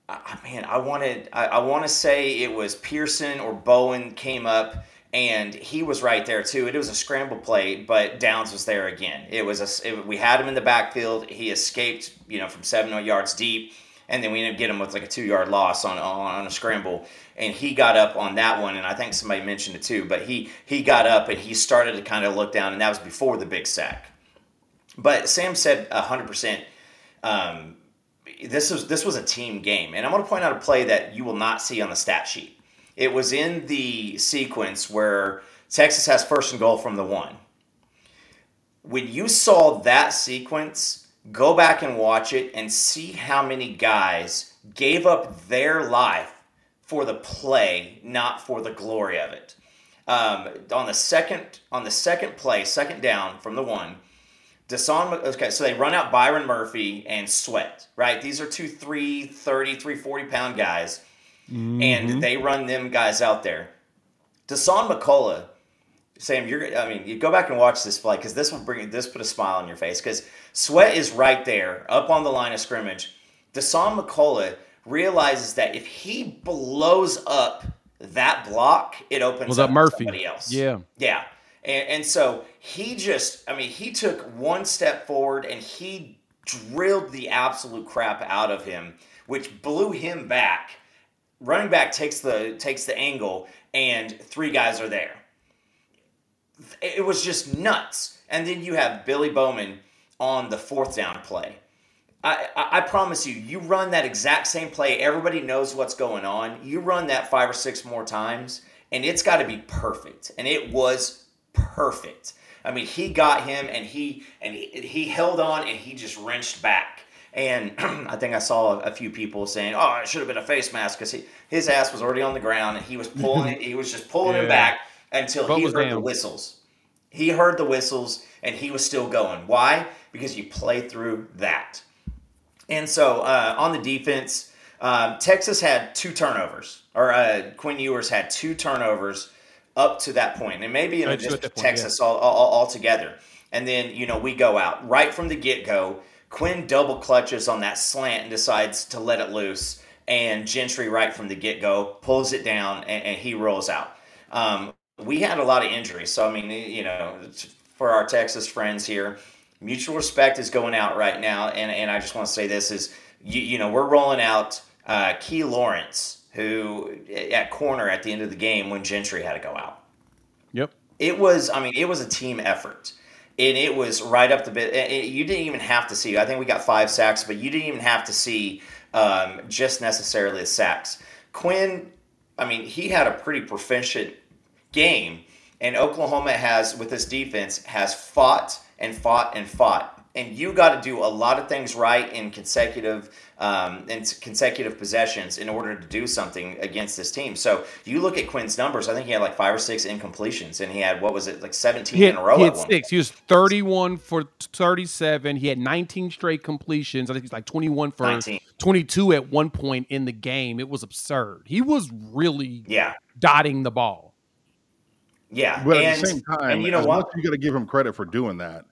uh, man I wanted I, I want to say it was Pearson or Bowen came up and he was right there too. It was a scramble play but Downs was there again. It was a it, we had him in the backfield. He escaped you know from seven yards deep and then we ended up getting him with like a two yard loss on, on a scramble. And he got up on that one and i think somebody mentioned it too but he he got up and he started to kind of look down and that was before the big sack. But sam said 100% um, this was this was a team game. And i'm going to point out a play that you will not see on the stat sheet. It was in the sequence where texas has first and goal from the one. When you saw that sequence, go back and watch it and see how many guys gave up their life for the play, not for the glory of it. Um, on the second on the second play, second down from the one, Dasan, okay, so they run out Byron Murphy and Sweat, right? These are two 330, 340 pound guys, and they run them guys out there. Dasan McCullough Sam, you're. I mean, you go back and watch this play because this will bring this put a smile on your face because Sweat is right there, up on the line of scrimmage. Dasan McCullough realizes that if he blows up that block, it opens up up Murphy. somebody else. Yeah. yeah, and, and so he just. I mean, he took one step forward and he drilled the absolute crap out of him, which blew him back. Running back takes the takes the angle, and three guys are there it was just nuts. And then you have Billy Bowman on the fourth down play. I, I, I promise you, you run that exact same play. Everybody knows what's going on. You run that five or six more times, and it's got to be perfect. And it was perfect. I mean, he got him, and he and he, he held on, and he just wrenched back. And I think I saw a few people saying, "Oh, it should have been a face mask," because his ass was already on the ground, and he was pulling it. He was just pulling Yeah. him back until Butt he heard the whistles. He heard the whistles and he was still going. Why? Because you play through that. And so uh, on the defense, um, Texas had two turnovers, or uh, Quinn Ewers had two turnovers up to that point, and maybe even Right, two at just point, Texas all, all, all together. And then you know we go out right from the get go. Quinn double clutches on that slant and decides to let it loose, and Gentry right from the get go pulls it down and, and he rolls out. Um, we had a lot of injuries, so I mean, you know, for our Texas friends here, mutual respect is going out right now, and and I just want to say this is you, you know we're rolling out uh, Key Lawrence who at corner at the end of the game when Gentry had to go out. Yep. it was i mean it was a team effort. And it was right up the bit it- it- you didn't even have to see i think we got five sacks but you didn't even have to see um, just necessarily the sacks. Quinn i mean he had a pretty proficient game and oklahoma has with this defense has fought and fought and fought and you got to do a lot of things right in consecutive um, in consecutive possessions in order to do something against this team. So you look at Quinn's numbers. I think he had like five or six incompletions, and he had what was it like seventeen had, in a row he at had one. six. He was 31 for 37. He had 19 straight completions. I think he's like 21 for 19. 22 at one point in the game. It was absurd. He was really Yeah, dotting the ball. Yeah, But and, at the same time, and you know what? you got to give him credit for doing that.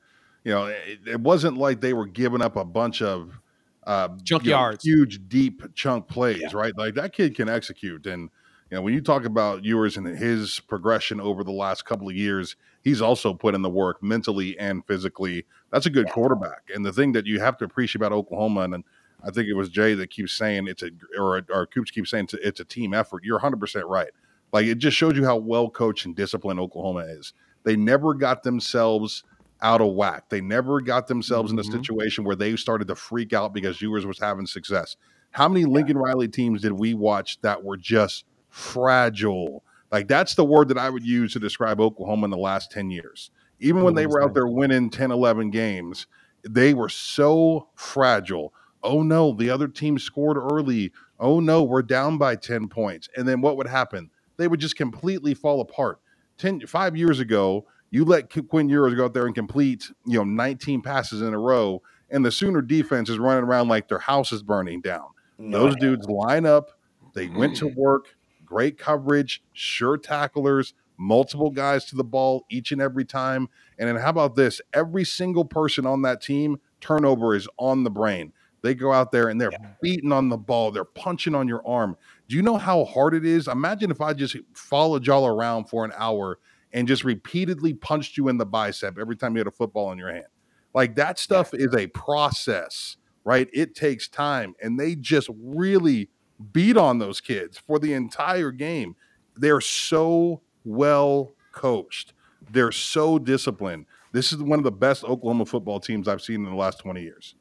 You know, it, it wasn't like they were giving up a bunch of uh, Junk you know, yards. huge, deep chunk plays, right? Like that kid can execute. And you know, when you talk about Ewers and his progression over the last couple of years, he's also put in the work mentally and physically. That's a good Yeah. quarterback. And the thing that you have to appreciate about Oklahoma, and I think it was Jay that keeps saying it's a, or or Coops keeps saying it's a, it's a team effort. You're 100 percent right. Like it just shows you how well coached and disciplined Oklahoma is. They never got themselves out of whack. They never got themselves in a Mhm. situation where they started to freak out because Ewers was having success. How many Lincoln Riley teams did we watch that were just fragile? Like that's the word that I would use to describe Oklahoma in the last 10 years. Even when they were out there winning 10, 11 games, they were so fragile. Oh no, the other team scored early. Oh no, we're down by 10 points. And then what would happen? They would just completely fall apart. 10, five years ago, you let Qu- Quinn Ewers go out there and complete, you know, 19 passes in a row, and the Sooner defense is running around like their house is burning down. No Those dudes line up, they went to mm. work, great coverage, sure tacklers, multiple guys to the ball each and every time. And then how about this? Every single person on that team, turnover is on the brain. They go out there and they're beating on the ball, they're punching on your arm. Do you know how hard it is? Imagine if I just followed y'all around for an hour and just repeatedly punched you in the bicep every time you had a football in your hand. Like that stuff is a process, right? It takes time. And they just really beat on those kids for the entire game. They're so well coached, they're so disciplined. This is one of the best Oklahoma football teams I've seen in the last 20 years.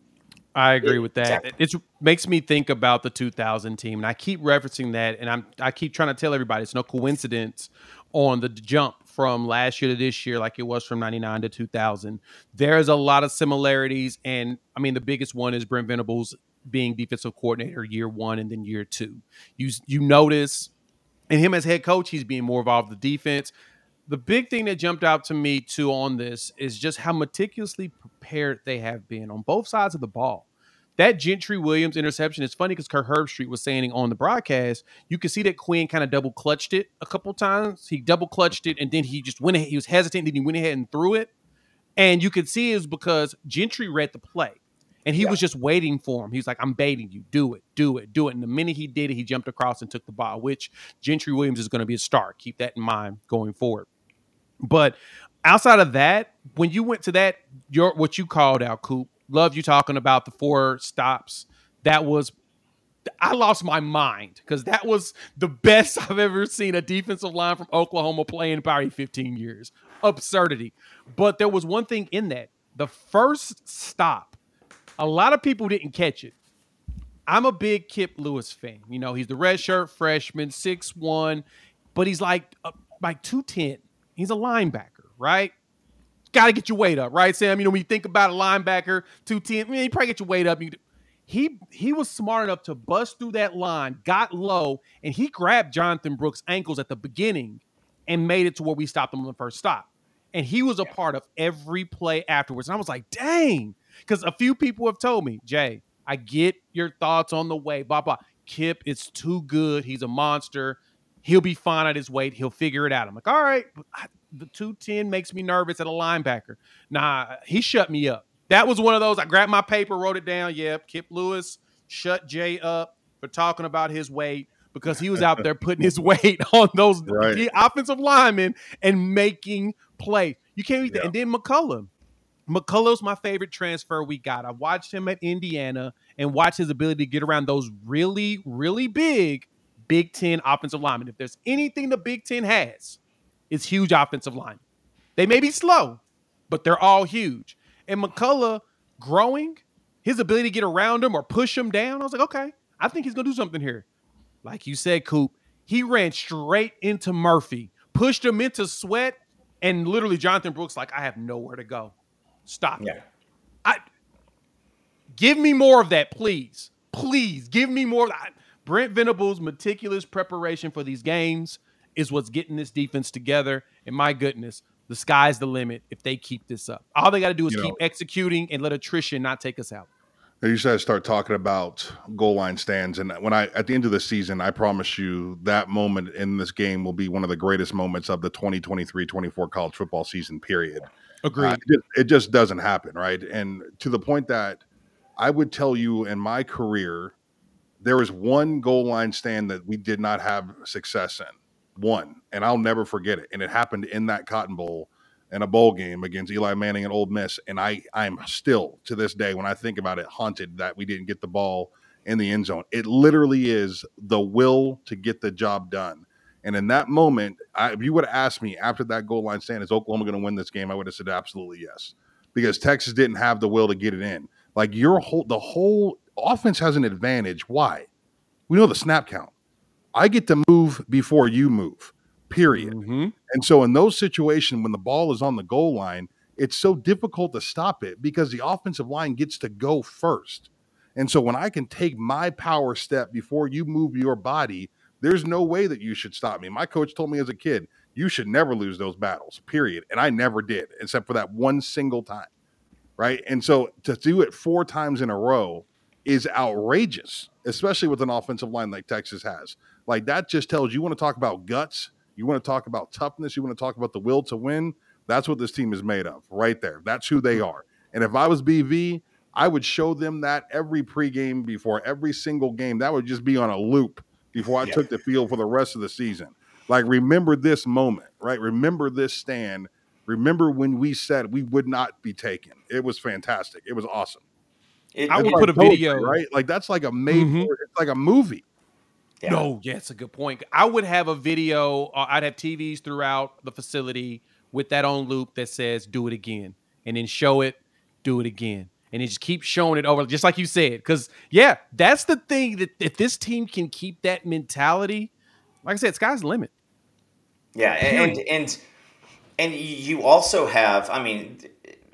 I agree with that. Exactly. It makes me think about the 2000 team, and I keep referencing that, and I'm I keep trying to tell everybody it's no coincidence on the jump from last year to this year, like it was from 99 to 2000. There's a lot of similarities, and I mean the biggest one is Brent Venables being defensive coordinator year one and then year two. You you notice, and him as head coach, he's being more involved with the defense. The big thing that jumped out to me too on this is just how meticulously prepared they have been on both sides of the ball that Gentry Williams interception is funny because Kirk Herbstreit was saying on the broadcast, you could see that Quinn kind of double clutched it a couple times. He double clutched it and then he just went ahead. He was hesitant, then he went ahead and threw it. And you could see it was because Gentry read the play and he Yeah. was just waiting for him. He was like, I'm baiting you. Do it, do it, do it. And the minute he did it, he jumped across and took the ball, which Gentry Williams is going to be a star. Keep that in mind going forward. But outside of that, when you went to that, your what you called out, Coop, love you talking about the four stops. That was I lost my mind because that was the best I've ever seen a defensive line from Oklahoma play in probably 15 years. Absurdity. But there was one thing in that. The first stop, a lot of people didn't catch it. I'm a big Kip Lewis fan. You know, he's the red shirt freshman, six one, but he's like uh, like 210. He's a linebacker, right? Got to get your weight up, right, Sam? You know, when you think about a linebacker, 210, man, you probably get your weight up. You, he he was smart enough to bust through that line, got low, and he grabbed Jonathan Brooks' ankles at the beginning and made it to where we stopped him on the first stop. And he was a part of every play afterwards. And I was like, dang. Because a few people have told me, Jay, I get your thoughts on the way, blah, blah. Kip is too good. He's a monster. He'll be fine at his weight. He'll figure it out. I'm like, all right, but I, the 210 makes me nervous at a linebacker. Nah, he shut me up. That was one of those. I grabbed my paper, wrote it down. Yep, Kip Lewis shut Jay up for talking about his weight because he was out there putting his weight on those Right. offensive linemen and making plays. You can't beat that. And then McCullum. McCullum's my favorite transfer we got. I watched him at Indiana and watched his ability to get around those really, really big Big Ten offensive linemen. If there's anything the Big Ten has, it's huge offensive line. They may be slow, but they're all huge. And McCullough growing, his ability to get around him or push him down, I was like, okay, I think he's gonna do something here. Like you said, Coop, he ran straight into Murphy, pushed him into sweat, and literally Jonathan Brooks, like, I have nowhere to go. Stop. it. Yeah. I give me more of that, please. Please give me more. of that. Brent Venables' meticulous preparation for these games is what's getting this defense together. And my goodness, the sky's the limit if they keep this up. All they got to do is You know- keep executing and let attrition not take us out. You said start talking about goal line stands, and when I at the end of the season, I promise you that moment in this game will be one of the greatest moments of the 2023-24 college football season. Period. Agreed. Uh, it, it just doesn't happen, right? And to the point that I would tell you in my career, there was one goal line stand that we did not have success in. One, and I'll never forget it. And it happened in that Cotton Bowl in a bowl game against Eli Manning and Ole Miss, and I I'm still to this day when I think about it haunted that we didn't get the ball in the end zone. It literally is the will to get the job done. And in that moment, I, if you would have asked me after that goal line stand, is Oklahoma going to win this game? I would have said absolutely yes, because Texas didn't have the will to get it in. Like your whole the whole offense has an advantage. Why? We know the snap count. I get to move before you move period. Mm-hmm. And so in those situations when the ball is on the goal line, it's so difficult to stop it because the offensive line gets to go first. And so when I can take my power step before you move your body, there's no way that you should stop me. My coach told me as a kid, you should never lose those battles, period. And I never did, except for that one single time. Right. And so to do it four times in a row is outrageous, especially with an offensive line like Texas has. Like that just tells you want to talk about guts you want to talk about toughness, you want to talk about the will to win. That's what this team is made of, right there. That's who they are. And if I was BV, I would show them that every pregame before every single game. That would just be on a loop before I yeah. took the field for the rest of the season. Like, remember this moment, right? Remember this stand. Remember when we said we would not be taken. It was fantastic. It was awesome. It, I would put a video, right? Like that's like a made mm-hmm. for, it's like a movie. Yeah. No, yeah, it's a good point. I would have a video. Uh, I'd have TVs throughout the facility with that on loop that says "Do it again," and then show it, do it again, and then just keep showing it over, just like you said. Because yeah, that's the thing that if this team can keep that mentality, like I said, sky's the limit. Yeah, and and and you also have, I mean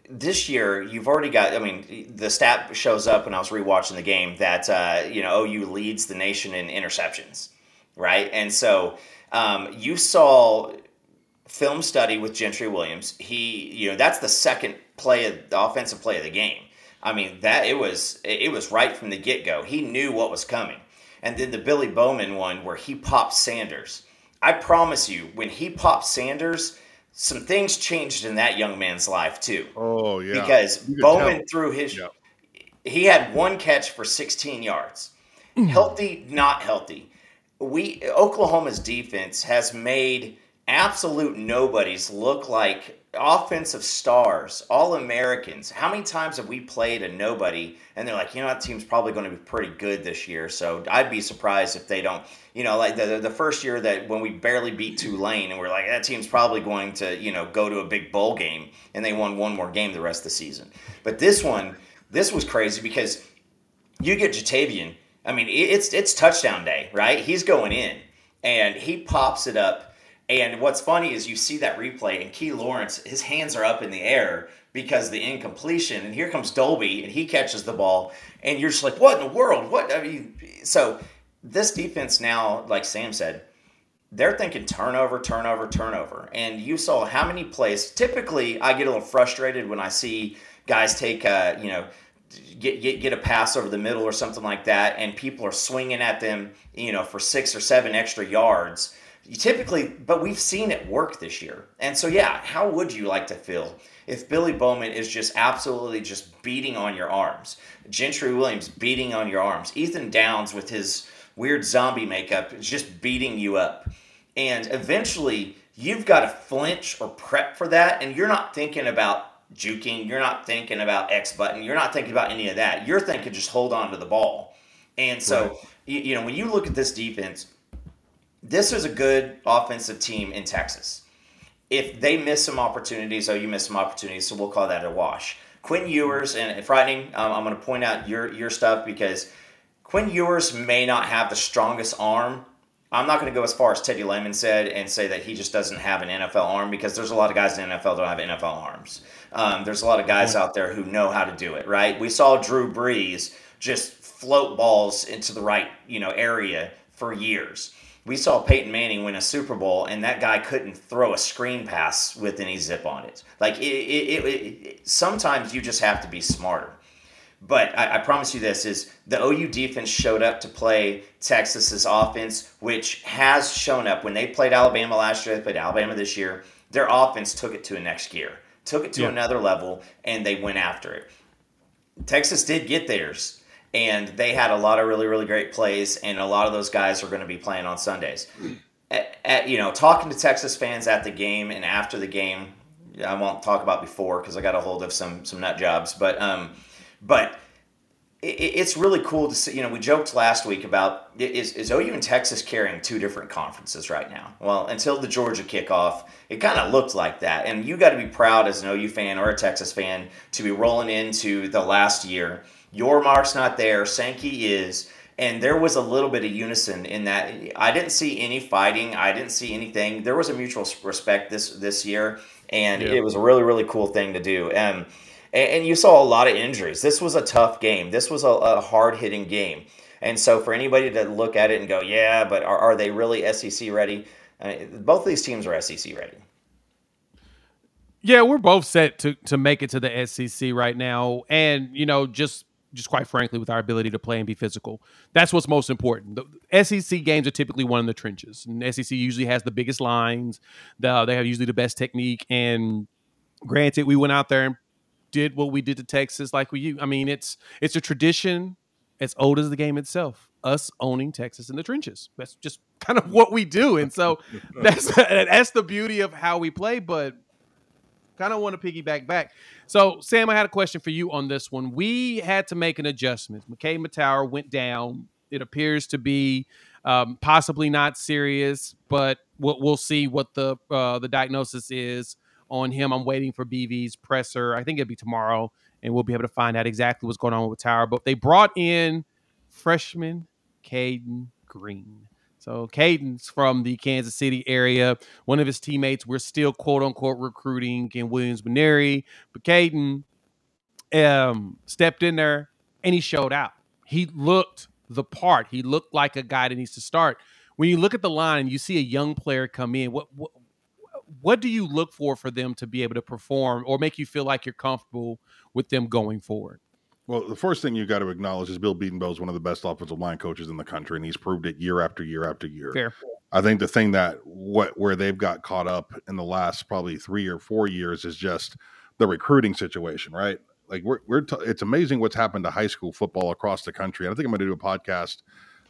this year you've already got. I mean, the stat shows up when I was rewatching the game that uh, you know OU leads the nation in interceptions, right? And so um, you saw film study with Gentry Williams. He, you know, that's the second play of the offensive play of the game. I mean, that it was it was right from the get go. He knew what was coming. And then the Billy Bowman one where he popped Sanders. I promise you, when he popped Sanders, some things changed in that young man's life too. Oh yeah, because Bowman tell. threw his. Yep. He had one catch for 16 yards. Mm. Healthy, not healthy. We Oklahoma's defense has made absolute nobodies look like offensive stars, all Americans. How many times have we played a nobody and they're like, you know, that team's probably going to be pretty good this year. So I'd be surprised if they don't, you know, like the, the first year that when we barely beat Tulane and we're like, that team's probably going to, you know, go to a big bowl game and they won one more game the rest of the season. But this one, this was crazy because you get Ja'Tavion. I mean, it's it's touchdown day, right? He's going in and he pops it up and what's funny is you see that replay, and Key Lawrence, his hands are up in the air because the incompletion, and here comes Dolby, and he catches the ball, and you're just like, what in the world? What I mean, so this defense now, like Sam said, they're thinking turnover, turnover, turnover, and you saw how many plays. Typically, I get a little frustrated when I see guys take, a, you know. Get, get get a pass over the middle or something like that, and people are swinging at them, you know, for six or seven extra yards you typically, but we've seen it work this year. And so, yeah, how would you like to feel if Billy Bowman is just absolutely just beating on your arms? Gentry Williams beating on your arms. Ethan Downs with his weird zombie makeup is just beating you up. And eventually, you've got to flinch or prep for that. And you're not thinking about juking. You're not thinking about X button. You're not thinking about any of that. You're thinking just hold on to the ball. And so, right. you, you know, when you look at this defense, this is a good offensive team in Texas. If they miss some opportunities, oh, you miss some opportunities, so we'll call that a wash. Quinn Ewers and frightening. Um, I'm going to point out your your stuff because Quinn Ewers may not have the strongest arm. I'm not going to go as far as Teddy Lehman said and say that he just doesn't have an NFL arm because there's a lot of guys in the NFL don't have NFL arms. Um, there's a lot of guys out there who know how to do it. Right? We saw Drew Brees just float balls into the right you know area for years we saw Peyton Manning win a Super Bowl, and that guy couldn't throw a screen pass with any zip on it. Like it, it, it, it, sometimes you just have to be smarter. But I, I, promise you this is the OU defense showed up to play Texas's offense, which has shown up when they played Alabama last year, they played Alabama this year. Their offense took it to a next gear, took it to yeah. another level, and they went after it. Texas did get theirs, and they had a lot of really, really great plays, and a lot of those guys are going to be playing on Sundays. At, at, you know, talking to Texas fans at the game and after the game, I won't talk about before because I got a hold of some some nut jobs, but um, but it's really cool to see. You know, we joked last week about is, is OU and Texas carrying two different conferences right now? Well, until the Georgia kickoff, it kind of looked like that. And you got to be proud as an OU fan or a Texas fan to be rolling into the last year. Yormark's not there, Sankey is. And there was a little bit of unison in that. I didn't see any fighting. I didn't see anything. There was a mutual respect this this year, and yeah. it was a really really cool thing to do. Um, and, and you saw a lot of injuries. This was a tough game. This was a, a hard hitting game. And so for anybody to look at it and go, yeah, but are, are they really SEC ready? I mean, both of these teams are SEC ready. Yeah, we're both set to to make it to the SEC right now, and you know, just just quite frankly, with our ability to play and be physical, that's what's most important. The SEC games are typically one in the trenches, and SEC usually has the biggest lines. The, they have usually the best technique, and granted, we went out there and did what we did to Texas like we I mean, it's it's a tradition as old as the game itself. Us owning Texas in the trenches. That's just kind of what we do. And so that's that's the beauty of how we play, but kind of want to piggyback back. So, Sam, I had a question for you on this one. We had to make an adjustment. McKay Mettauer went down. It appears to be um, possibly not serious, but we'll, we'll see what the uh, the diagnosis is on him. I'm waiting for BV's presser. I think it'll be tomorrow, and we'll be able to find out exactly what's going on with Tower. But they brought in freshman Cayden Green. So Cayden's from the Kansas City area. One of his teammates, we're still quote unquote recruiting in Williams Nwaneri, but Cayden um, stepped in there and he showed out. He looked the part. He looked like a guy that needs to start. When you look at the line and you see a young player come in, what, what what do you look for for them to be able to perform or make you feel like you're comfortable with them going forward? Well, the first thing you got to acknowledge is Bill Bedenbaugh is one of the best offensive line coaches in the country, and he's proved it year after year after year. Fair. I think the thing that what where they've got caught up in the last probably three or four years is just the recruiting situation, right? Like we're, we're t- it's amazing what's happened to high school football across the country. And I think I'm going to do a podcast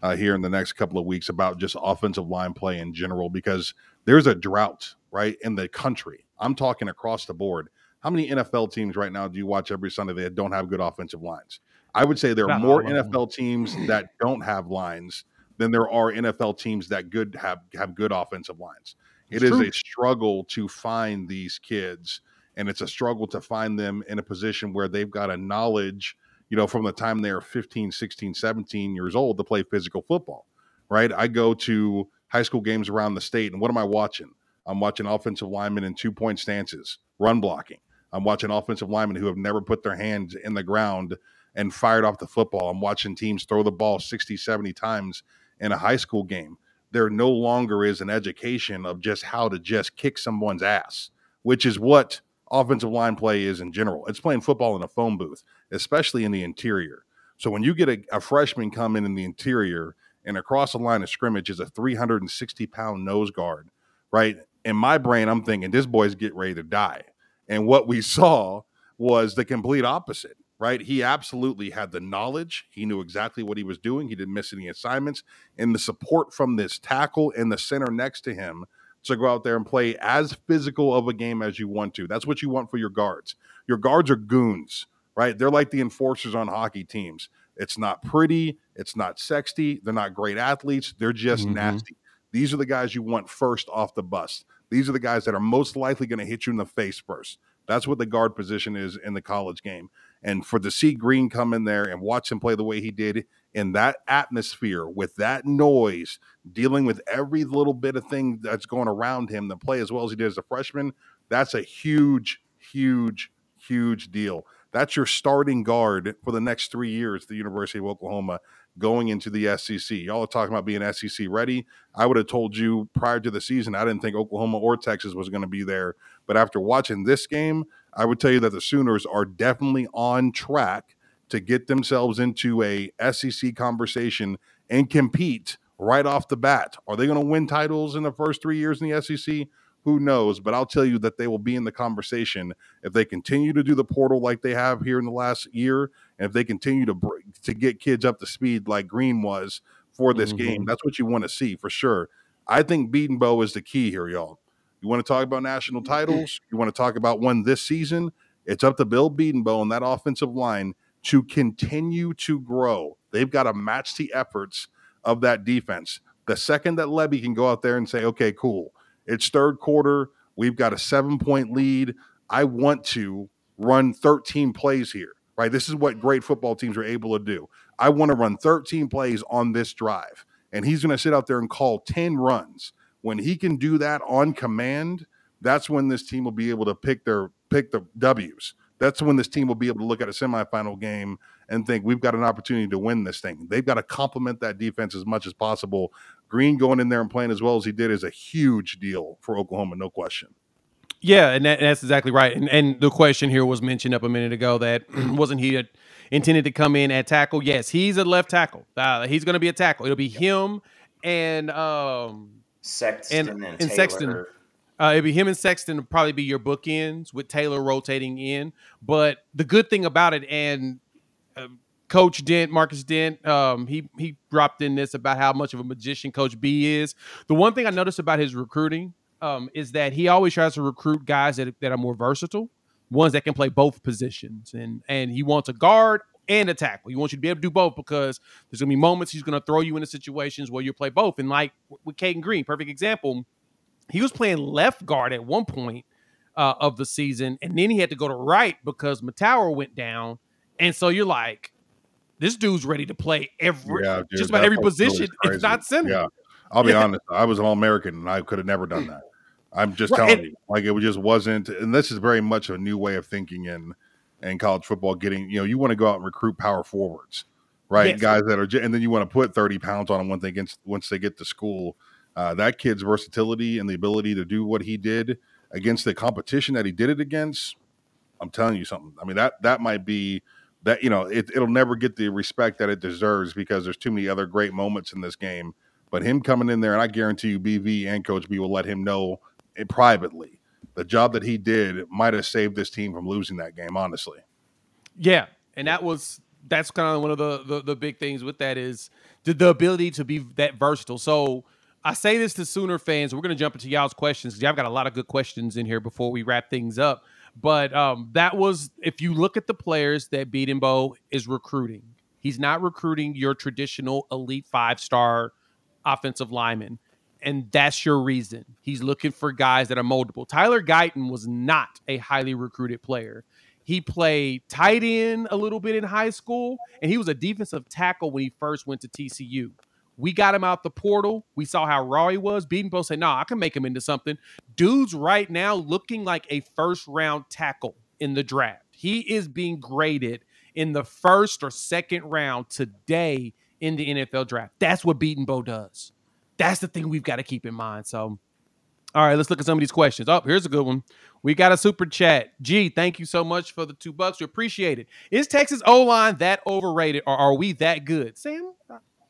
uh, here in the next couple of weeks about just offensive line play in general because there's a drought right in the country. I'm talking across the board. How many NFL teams right now do you watch every Sunday that don't have good offensive lines? I would say there are more NFL teams that don't have lines than there are NFL teams that good have have good offensive lines. It it's is true. a struggle to find these kids, and it's a struggle to find them in a position where they've got a knowledge you know, from the time they're 15, 16, 17 years old to play physical football, right? I go to high school games around the state, and what am I watching? I'm watching offensive linemen in two point stances, run blocking. I'm watching offensive linemen who have never put their hands in the ground and fired off the football. I'm watching teams throw the ball 60, 70 times in a high school game. There no longer is an education of just how to just kick someone's ass, which is what offensive line play is in general. It's playing football in a phone booth, especially in the interior. So when you get a, a freshman come in in the interior and across the line of scrimmage is a 360 pound nose guard, right? In my brain, I'm thinking this boy's get ready to die. And what we saw was the complete opposite, right? He absolutely had the knowledge. He knew exactly what he was doing. He didn't miss any assignments. And the support from this tackle and the center next to him to go out there and play as physical of a game as you want to. That's what you want for your guards. Your guards are goons, right? They're like the enforcers on hockey teams. It's not pretty, it's not sexy, they're not great athletes, they're just mm-hmm. nasty. These are the guys you want first off the bus. These are the guys that are most likely going to hit you in the face first. That's what the guard position is in the college game. And for to see Green come in there and watch him play the way he did in that atmosphere with that noise, dealing with every little bit of thing that's going around him, to play as well as he did as a freshman, that's a huge, huge, huge deal. That's your starting guard for the next three years at the University of Oklahoma going into the SEC. Y'all are talking about being SEC ready. I would have told you prior to the season, I didn't think Oklahoma or Texas was going to be there. But after watching this game, I would tell you that the Sooners are definitely on track to get themselves into a SEC conversation and compete right off the bat. Are they going to win titles in the first three years in the SEC? Who knows? But I'll tell you that they will be in the conversation if they continue to do the portal like they have here in the last year, and if they continue to to get kids up to speed like Green was for this mm-hmm. game. That's what you want to see for sure. I think Bedenbaugh is the key here, y'all. You want to talk about national titles? You want to talk about one this season? It's up to Bill Bedenbaugh and that offensive line to continue to grow. They've got to match the efforts of that defense. The second that Lebby can go out there and say, okay, cool, it's third quarter, we've got a seven point lead. I want to run 13 plays here, right? This is what great football teams are able to do. I want to run 13 plays on this drive. And he's going to sit out there and call 10 runs when he can do that on command, that's when this team will be able to pick their pick the W's. That's when this team will be able to look at a semifinal game and think we've got an opportunity to win this thing. They've got to complement that defense as much as possible. Green going in there and playing as well as he did is a huge deal for Oklahoma, no question. Yeah, and, that, that's exactly right. And, and the question here was mentioned up a minute ago that wasn't he intended to come in at tackle? Yes, he's a left tackle. Uh, he's going to be a tackle. It'll be him and um, Sexton and, and, and Sexton. Uh, it'd be him and Sexton would probably be your bookends with Taylor rotating in. But the good thing about it, and uh, Coach Dent, Marcus Dent, um, he he dropped in this about how much of a magician Coach B is. The one thing I noticed about his recruiting um, is that he always tries to recruit guys that, that are more versatile, ones that can play both positions, and and he wants a guard and a tackle. He wants you to be able to do both because there's gonna be moments he's gonna throw you into situations where you play both. And like with Cayden Green, perfect example, he was playing left guard at one point uh, of the season, and then he had to go to right because Mettauer went down. And so you're like, this dude's ready to play every yeah, dude, just about every position. Really it's not center. Yeah. I'll be yeah. honest. I was an all American and I could have never done that. I'm just right. telling and, you. Like it just wasn't and this is very much a new way of thinking in and college football getting, you know, you want to go out and recruit power forwards, right? Yes. Guys that are, and then you want to put 30 pounds on them once they get, once they get to school. Uh, that kid's versatility and the ability to do what he did against the competition that he did it against, I'm telling you something. I mean, that, that might be that, you know, it, it'll never get the respect that it deserves because there's too many other great moments in this game. But him coming in there, and I guarantee you, BV and Coach B will let him know it privately the job that he did might have saved this team from losing that game, honestly. Yeah. And that was that's kind of one of the, the, the big things with that is the, the ability to be that versatile. So I say this to Sooner fans. We're going to jump into y'all's questions y'all got a lot of good questions in here before we wrap things up. But um, that was if you look at the players that Bedenbaugh is recruiting, he's not recruiting your traditional elite five star offensive lineman and that's your reason. He's looking for guys that are moldable. Tyler Guyton was not a highly recruited player. He played tight end a little bit in high school, and he was a defensive tackle when he first went to TCU. We got him out the portal. We saw how raw he was. Bedenbaugh said, "Nah, I can make him into something." Dude's right now looking like a first round tackle in the draft. He is being graded in the first or second round today in the NFL draft. That's what Bedenbaugh does. That's the thing we've got to keep in mind. So, all right, let's look at some of these questions. Oh, here's a good one. We got a super chat. G, thank you so much for the two bucks. We appreciate it. Is Texas O line that overrated or are we that good? Sam,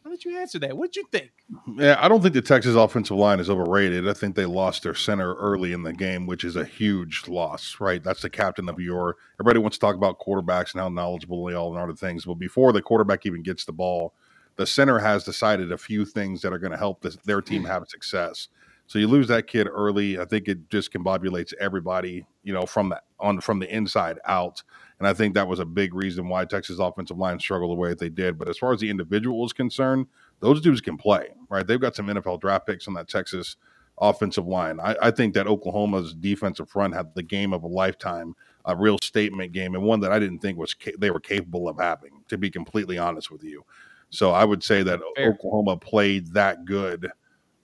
how did you answer that? What'd you think? Yeah, I don't think the Texas offensive line is overrated. I think they lost their center early in the game, which is a huge loss, right? That's the captain of your. Everybody wants to talk about quarterbacks and how knowledgeable they all and other things. But before the quarterback even gets the ball, the center has decided a few things that are going to help this, their team hmm. have success. So you lose that kid early. I think it just combobulates everybody, you know, from the on from the inside out. And I think that was a big reason why Texas offensive line struggled the way that they did. But as far as the individual is concerned, those dudes can play, right? They've got some NFL draft picks on that Texas offensive line. I, I think that Oklahoma's defensive front had the game of a lifetime, a real statement game, and one that I didn't think was ca- they were capable of having. To be completely honest with you, so I would say that Fair. Oklahoma played that good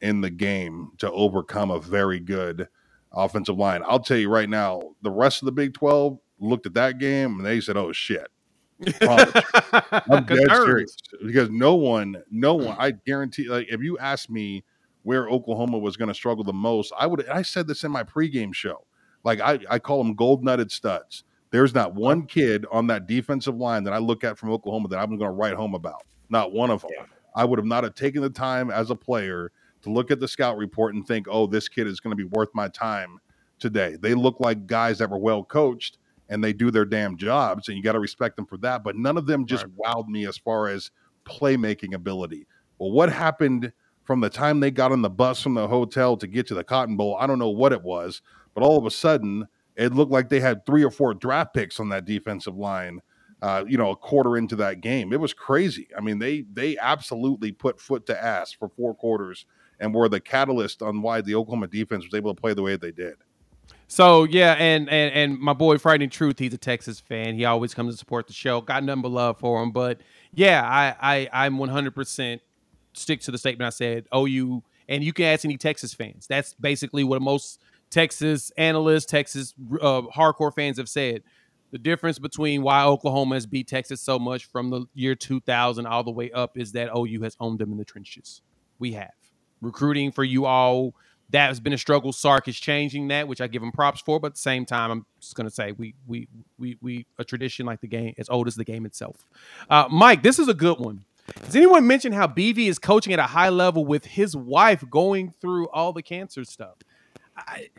in the game to overcome a very good offensive line. I'll tell you right now, the rest of the Big 12 looked at that game and they said, "Oh shit." I'm dead serious because no one, no one, I guarantee, like if you ask me where Oklahoma was going to struggle the most, I would. I said this in my pregame show. Like I, I call them gold nutted studs. There's not one kid on that defensive line that I look at from Oklahoma that I'm going to write home about. Not one of them. Yeah. I would have not have taken the time as a player to look at the scout report and think, oh, this kid is going to be worth my time today. They look like guys that were well coached and they do their damn jobs, and you got to respect them for that. But none of them just right. wowed me as far as playmaking ability. Well, what happened from the time they got on the bus from the hotel to get to the Cotton Bowl? I don't know what it was, but all of a sudden, it looked like they had three or four draft picks on that defensive line. Uh, you know, a quarter into that game, it was crazy. I mean, they they absolutely put foot to ass for four quarters and were the catalyst on why the Oklahoma defense was able to play the way they did. So yeah, and and and my boy Frightening Truth, he's a Texas fan. He always comes to support the show. Got nothing but love for him. But yeah, I I I'm 100 percent stick to the statement I said. OU, and you can ask any Texas fans. That's basically what most Texas analysts, Texas uh, hardcore fans have said. The difference between why Oklahoma has beat Texas so much from the year 2000 all the way up is that OU has owned them in the trenches. We have recruiting for you all. That has been a struggle. Sark is changing that, which I give him props for. But at the same time, I'm just going to say we we we we a tradition like the game as old as the game itself. Uh, Mike, this is a good one. Does anyone mention how BV is coaching at a high level with his wife going through all the cancer stuff? I,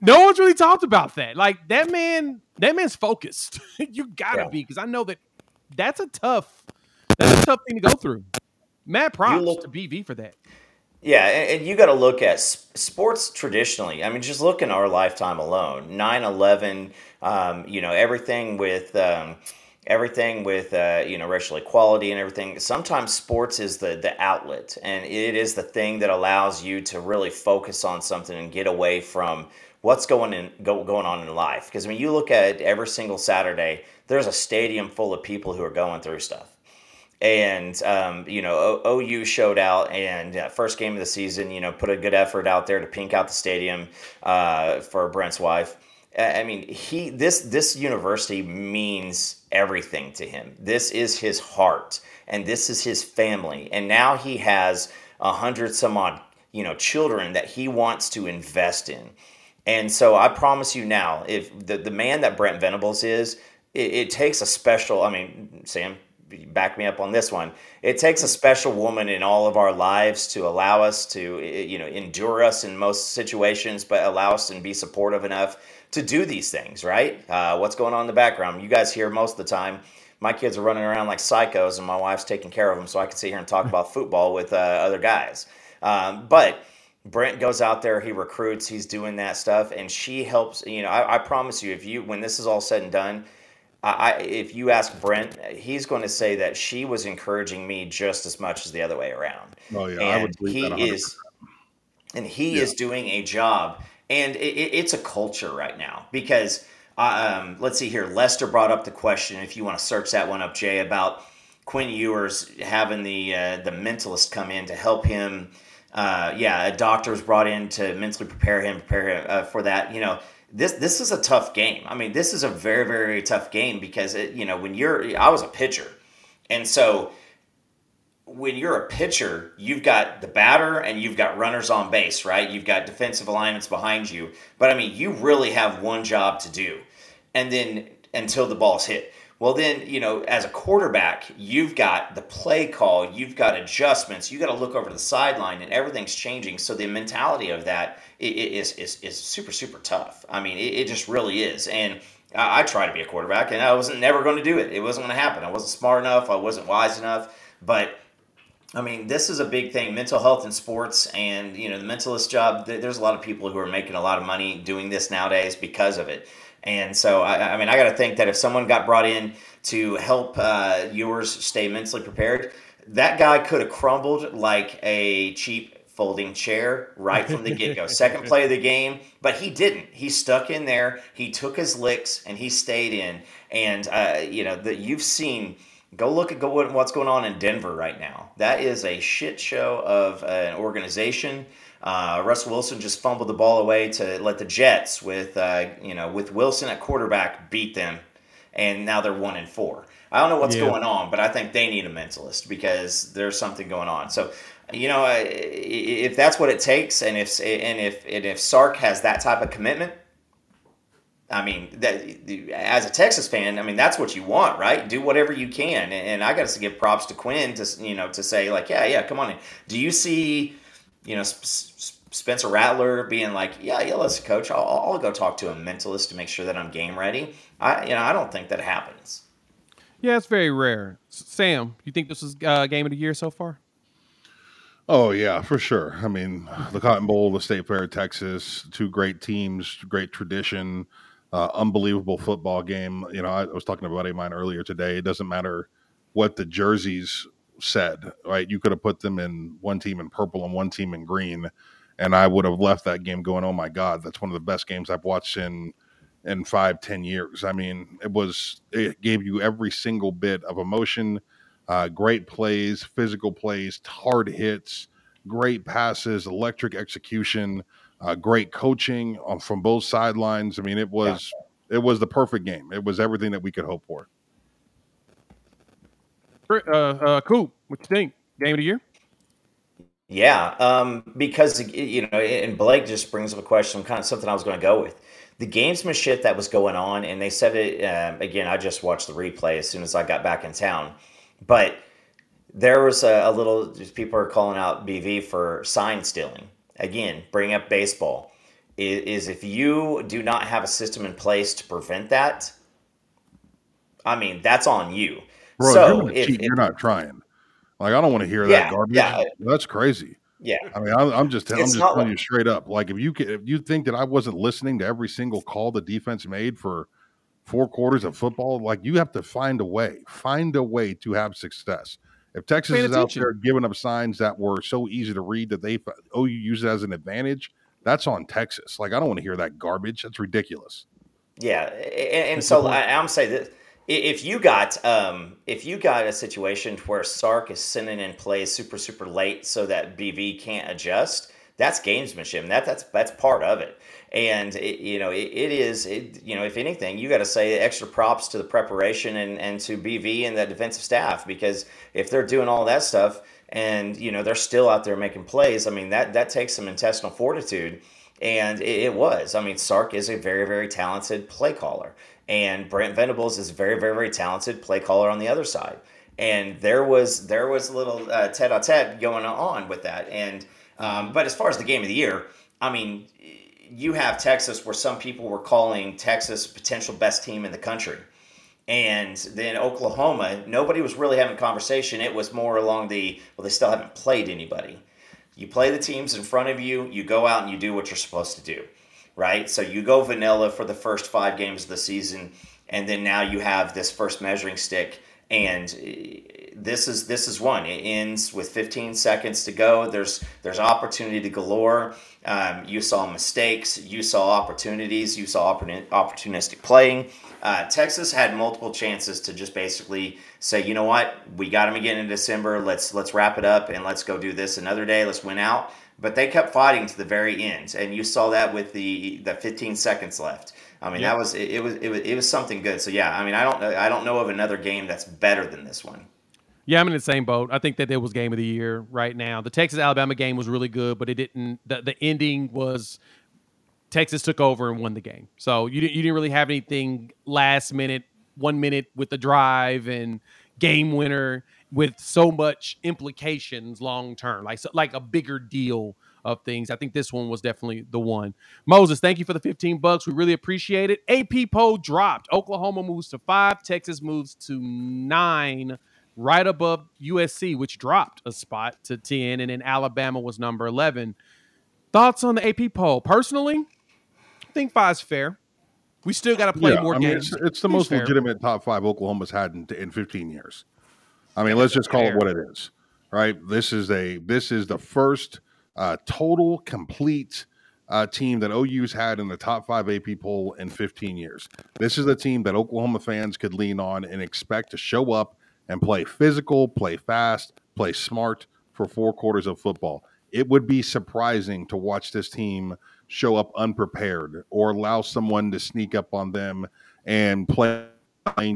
no one's really talked about that. Like that man, that man's focused. you gotta yeah. be because I know that that's a tough, that's a tough thing to go through. Matt props look, to BV for that. Yeah, and, you got to look at sports traditionally. I mean, just look in our lifetime alone 9 11, um, you know, everything with. Um, everything with uh, you know racial equality and everything sometimes sports is the the outlet and it is the thing that allows you to really focus on something and get away from what's going in go, going on in life because when you look at every single saturday there's a stadium full of people who are going through stuff and um, you know o- OU showed out and uh, first game of the season you know put a good effort out there to pink out the stadium uh, for Brent's wife I mean, he this this university means everything to him. This is his heart, and this is his family. And now he has a hundred some odd you know children that he wants to invest in. And so I promise you now, if the the man that Brent Venables is, it, it takes a special. I mean, Sam, back me up on this one. It takes a special woman in all of our lives to allow us to, you know, endure us in most situations, but allow us and be supportive enough to do these things, right? Uh, what's going on in the background? You guys hear most of the time. My kids are running around like psychos, and my wife's taking care of them, so I can sit here and talk about football with uh, other guys. Um, but Brent goes out there, he recruits, he's doing that stuff, and she helps. You know, I, I promise you, if you when this is all said and done, I, if you ask Brent, he's going to say that she was encouraging me just as much as the other way around. Oh yeah, and I would believe he is, and he yeah. is doing a job and it, it's a culture right now because uh, um, let's see here. Lester brought up the question. If you want to search that one up, Jay, about Quinn Ewers having the uh, the mentalist come in to help him. Uh, yeah, a doctor was brought in to mentally prepare him, prepare him uh, for that. You know, this this is a tough game. I mean, this is a very very tough game because it, you know when you're I was a pitcher, and so when you're a pitcher, you've got the batter and you've got runners on base, right? You've got defensive alignments behind you. But I mean, you really have one job to do. And then until the ball's hit. Well, then, you know, as a quarterback, you've got the play call, you've got adjustments, you got to look over the sideline, and everything's changing. So the mentality of that is is, is super super tough. I mean, it, it just really is. And I, I try to be a quarterback, and I wasn't never going to do it. It wasn't going to happen. I wasn't smart enough. I wasn't wise enough. But I mean, this is a big thing mental health in sports, and you know, the mentalist job. There's a lot of people who are making a lot of money doing this nowadays because of it. And so, I, I mean, I got to think that if someone got brought in to help uh, Ewers stay mentally prepared, that guy could have crumbled like a cheap folding chair right from the get go. Second play of the game, but he didn't. He stuck in there. He took his licks and he stayed in. And uh, you know that you've seen Go look at go what's going on in Denver right now. That is a shit show of an organization. Uh, Russell Wilson just fumbled the ball away to let the Jets, with uh, you know, with Wilson at quarterback, beat them, and now they're one and four. I don't know what's yeah. going on, but I think they need a mentalist because there's something going on. So, you know, if that's what it takes, and if and if and if Sark has that type of commitment, I mean, that as a Texas fan, I mean that's what you want, right? Do whatever you can, and I got to give props to Quinn to you know to say like, yeah, yeah, come on. In. Do you see, you know, Spencer Rattler being like, yeah, yeah, listen, coach, I'll, I'll go talk to a mentalist to make sure that I'm game ready. I, you know, I don't think that happens. Yeah, it's very rare. Sam, you think this is uh, game of the year so far? Oh yeah, for sure. I mean, the Cotton Bowl, the State Fair, of Texas, two great teams, great tradition, uh, unbelievable football game. You know, I, I was talking to a buddy of mine earlier today. It doesn't matter what the jerseys said, right? You could have put them in one team in purple and one team in green, and I would have left that game going, "Oh my God, that's one of the best games I've watched in in five, ten years." I mean, it was it gave you every single bit of emotion uh, great plays, physical plays, hard hits, great passes, electric execution, uh, great coaching um, from both sidelines. I mean, it was yeah. it was the perfect game. It was everything that we could hope for. Uh, uh, cool. What you think? Game of the year? Yeah, um, because you know, and Blake just brings up a question, kind of something I was going to go with. The gamesmanship that was going on, and they said it um, again. I just watched the replay as soon as I got back in town but there was a, a little, people are calling out BV for sign stealing. Again, bring up baseball. Is if you do not have a system in place to prevent that, I mean, that's on you. Bro, so if, cheat, if, you're not trying. Like, I don't want to hear yeah, that garbage. Yeah. That's crazy. Yeah. I mean, I'm, I'm just, I'm just telling like, you straight up. Like, if you if you think that I wasn't listening to every single call the defense made for four quarters of football, like you have to find a way, find a way to have success. If Texas is out there giving up signs that were so easy to read that they oh you use it as an advantage, that's on Texas. Like I don't want to hear that garbage. That's ridiculous. Yeah, and, and so I, I'm saying that if you got um, if you got a situation where Sark is sending in plays super super late so that BV can't adjust, that's gamesmanship, that that's that's part of it. And it, you know, it, it is, it, you know, if anything, you got to say extra props to the preparation and, and to BV and the defensive staff because if they're doing all that stuff and you know they're still out there making plays, I mean that that takes some intestinal fortitude. And it was. I mean, Sark is a very, very talented play caller. And Brent Venables is very, very, very talented play caller on the other side. And there was there was a little uh, tete-a-tete going on with that. And um, but as far as the game of the year, I mean, you have Texas where some people were calling Texas potential best team in the country. And then Oklahoma, nobody was really having conversation. It was more along the, well, they still haven't played anybody. You play the teams in front of you, you go out and you do what you're supposed to do, right? So you go vanilla for the first five games of the season, and then now you have this first measuring stick. And this is this is one. It ends with 15 seconds to go. There's there's opportunity to galore. Um, you saw mistakes. You saw opportunities. You saw opportunistic playing. Uh, Texas had multiple chances to just basically say, you know what, we got them again in December. Let's let's wrap it up and let's go do this another day. Let's win out. But they kept fighting to the very end, and you saw that with the the 15 seconds left. I mean, that was it, it was it was it was something good. So yeah, I mean, I don't I don't know of another game that's better than this one. Yeah, I'm in the same boat. I think that it was game of the year right now. The Texas Alabama game was really good, but it didn't. The, the ending was Texas took over and won the game. So you didn't you didn't really have anything last minute, one minute with the drive and game winner with so much implications long term, like like a bigger deal of things. I think this one was definitely the one. Moses, thank you for the 15 bucks. We really appreciate it. AP poll dropped. Oklahoma moves to five. Texas moves to nine right above USC, which dropped a spot to 10, and then Alabama was number 11. Thoughts on the AP poll? Personally, I think five's fair. We still got to play yeah, more I mean, games. It's, it's the most fair. legitimate top five Oklahoma's had in, in 15 years. I mean, let's just call it what it is, right? This is a this is the first uh, total complete uh, team that OU's had in the top five AP poll in 15 years. This is a team that Oklahoma fans could lean on and expect to show up and play physical, play fast, play smart for four quarters of football. It would be surprising to watch this team show up unprepared or allow someone to sneak up on them and play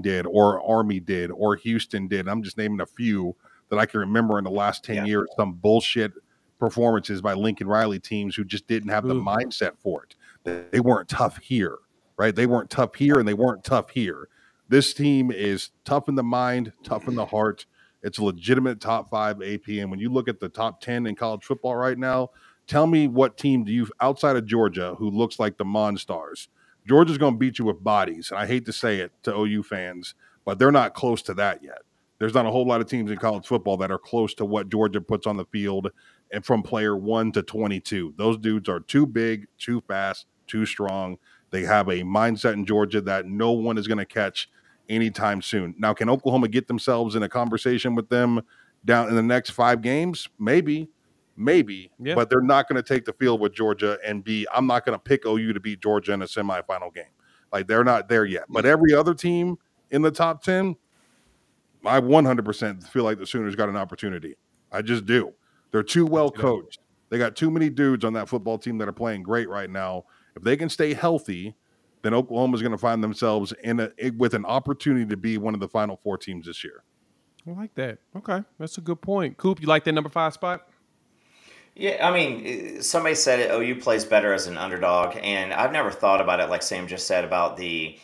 did or Army did or Houston did. I'm just naming a few that I can remember in the last 10 yeah. years, some bullshit performances by Lincoln Riley teams who just didn't have the mindset for it. They weren't tough here. right? They weren't tough here and they weren't tough here. This team is tough in the mind, tough in the heart. It's a legitimate top five AP. And when you look at the top 10 in college football right now, tell me what team do you, outside of Georgia, who looks like the Monstars? Georgia's going to beat you with bodies. And I hate to say it to OU fans, but they're not close to that yet. There's not a whole lot of teams in college football that are close to what Georgia puts on the field and from player one to 22. Those dudes are too big, too fast, too strong. They have a mindset in Georgia that no one is going to catch anytime soon. Now, can Oklahoma get themselves in a conversation with them down in the next five games? Maybe, maybe, yeah. but they're not going to take the field with Georgia and be. I'm not going to pick OU to beat Georgia in a semifinal game. Like they're not there yet. But every other team in the top ten, I 100% feel like the Sooners got an opportunity. I just do. They're too well coached. They got too many dudes on that football team that are playing great right now. If they can stay healthy, then Oklahoma is going to find themselves in a with an opportunity to be one of the final four teams this year. I like that. Okay, that's a good point. Coop, you like that number five spot? Yeah, I mean, somebody said it. OU plays better as an underdog, and I've never thought about it like Sam just said about the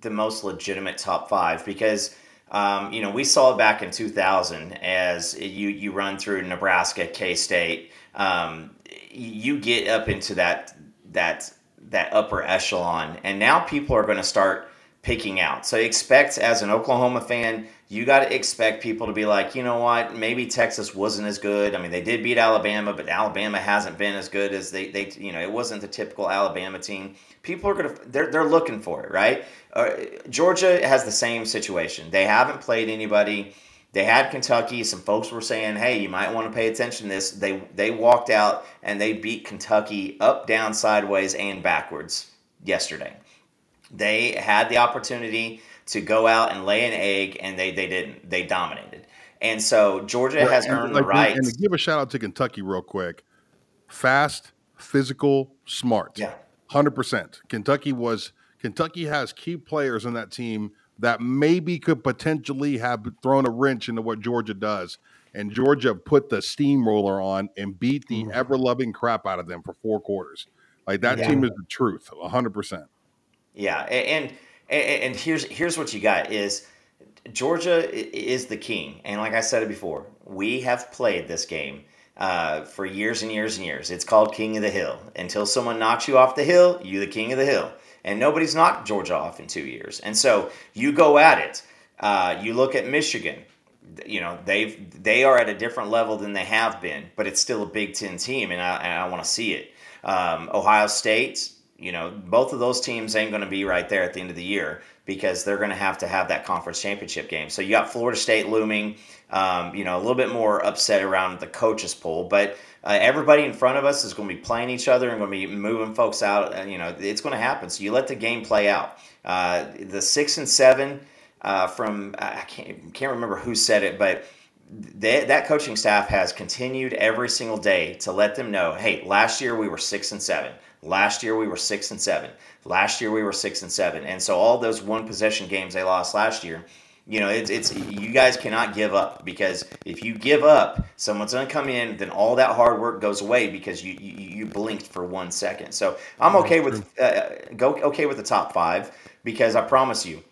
the most legitimate top five because um, you know we saw it back in 2000 as you you run through Nebraska, K State, um, you get up into that that that upper echelon, and now people are going to start picking out. So expect as an Oklahoma fan, you got to expect people to be like, you know what, maybe Texas wasn't as good. I mean, they did beat Alabama, but Alabama hasn't been as good as they, they you know, it wasn't the typical Alabama team. People are going to, they're, they're looking for it, right? Uh, Georgia has the same situation. They haven't played anybody. They had Kentucky. Some folks were saying, "Hey, you might want to pay attention to this." They they walked out and they beat Kentucky up, down, sideways, and backwards yesterday. They had the opportunity to go out and lay an egg, and they they didn't. They dominated. And so Georgia well, has earned like, the right. And to give a shout out to Kentucky real quick, fast, physical, smart. Yeah, hundred percent. Kentucky was Kentucky has key players on that team that maybe could potentially have thrown a wrench into what Georgia does. And Georgia put the steamroller on and beat the mm-hmm. ever loving crap out of them for four quarters. Like that yeah. team is the truth, hundred percent. Yeah, and, and and here's here's what you got is Georgia is the king, and like I said it before, we have played this game uh, for years and years and years. It's called King of the Hill. Until someone knocks you off the hill, you the king of the hill and nobody's knocked Georgia off in two years. And so you go at it. Uh, you look at Michigan. You know they've they are at a different level than they have been, but it's still a Big Ten team, and I, and I want to see it. Um, Ohio State, you know, both of those teams ain't going to be right there at the end of the year because they're going to have to have that conference championship game. So you got Florida State looming, um, you know, a little bit more upset around the coaches pool, but uh, everybody in front of us is going to be playing each other and going to be moving folks out. And, you know, it's going to happen. So you let the game play out. Uh, the six and seven uh, from I can't can't remember who said it, but. They, that coaching staff has continued every single day to let them know hey last year we were six and seven. Last year we were six and seven. Last year we were six and seven. And so all those one possession games they lost last year you know, it's it's you guys cannot give up because if you give up, someone's going to come in, then all that hard work goes away because you you, you blinked for one second. So I'm okay with uh, go okay with the top five because I promise you,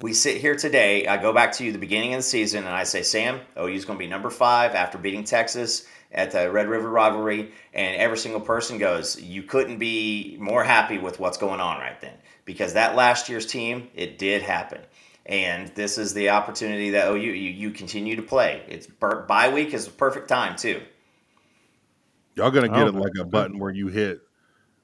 we sit here today. I go back to you the beginning of the season and I say, Sam, OU's going to be number five after beating Texas at the Red River rivalry, and every single person goes, you couldn't be more happy with what's going on right then because that last year's team, it did happen and this is the opportunity that OU you, you continue to play. It's bye week is a perfect time too. Y'all gonna get oh, it like a button where you hit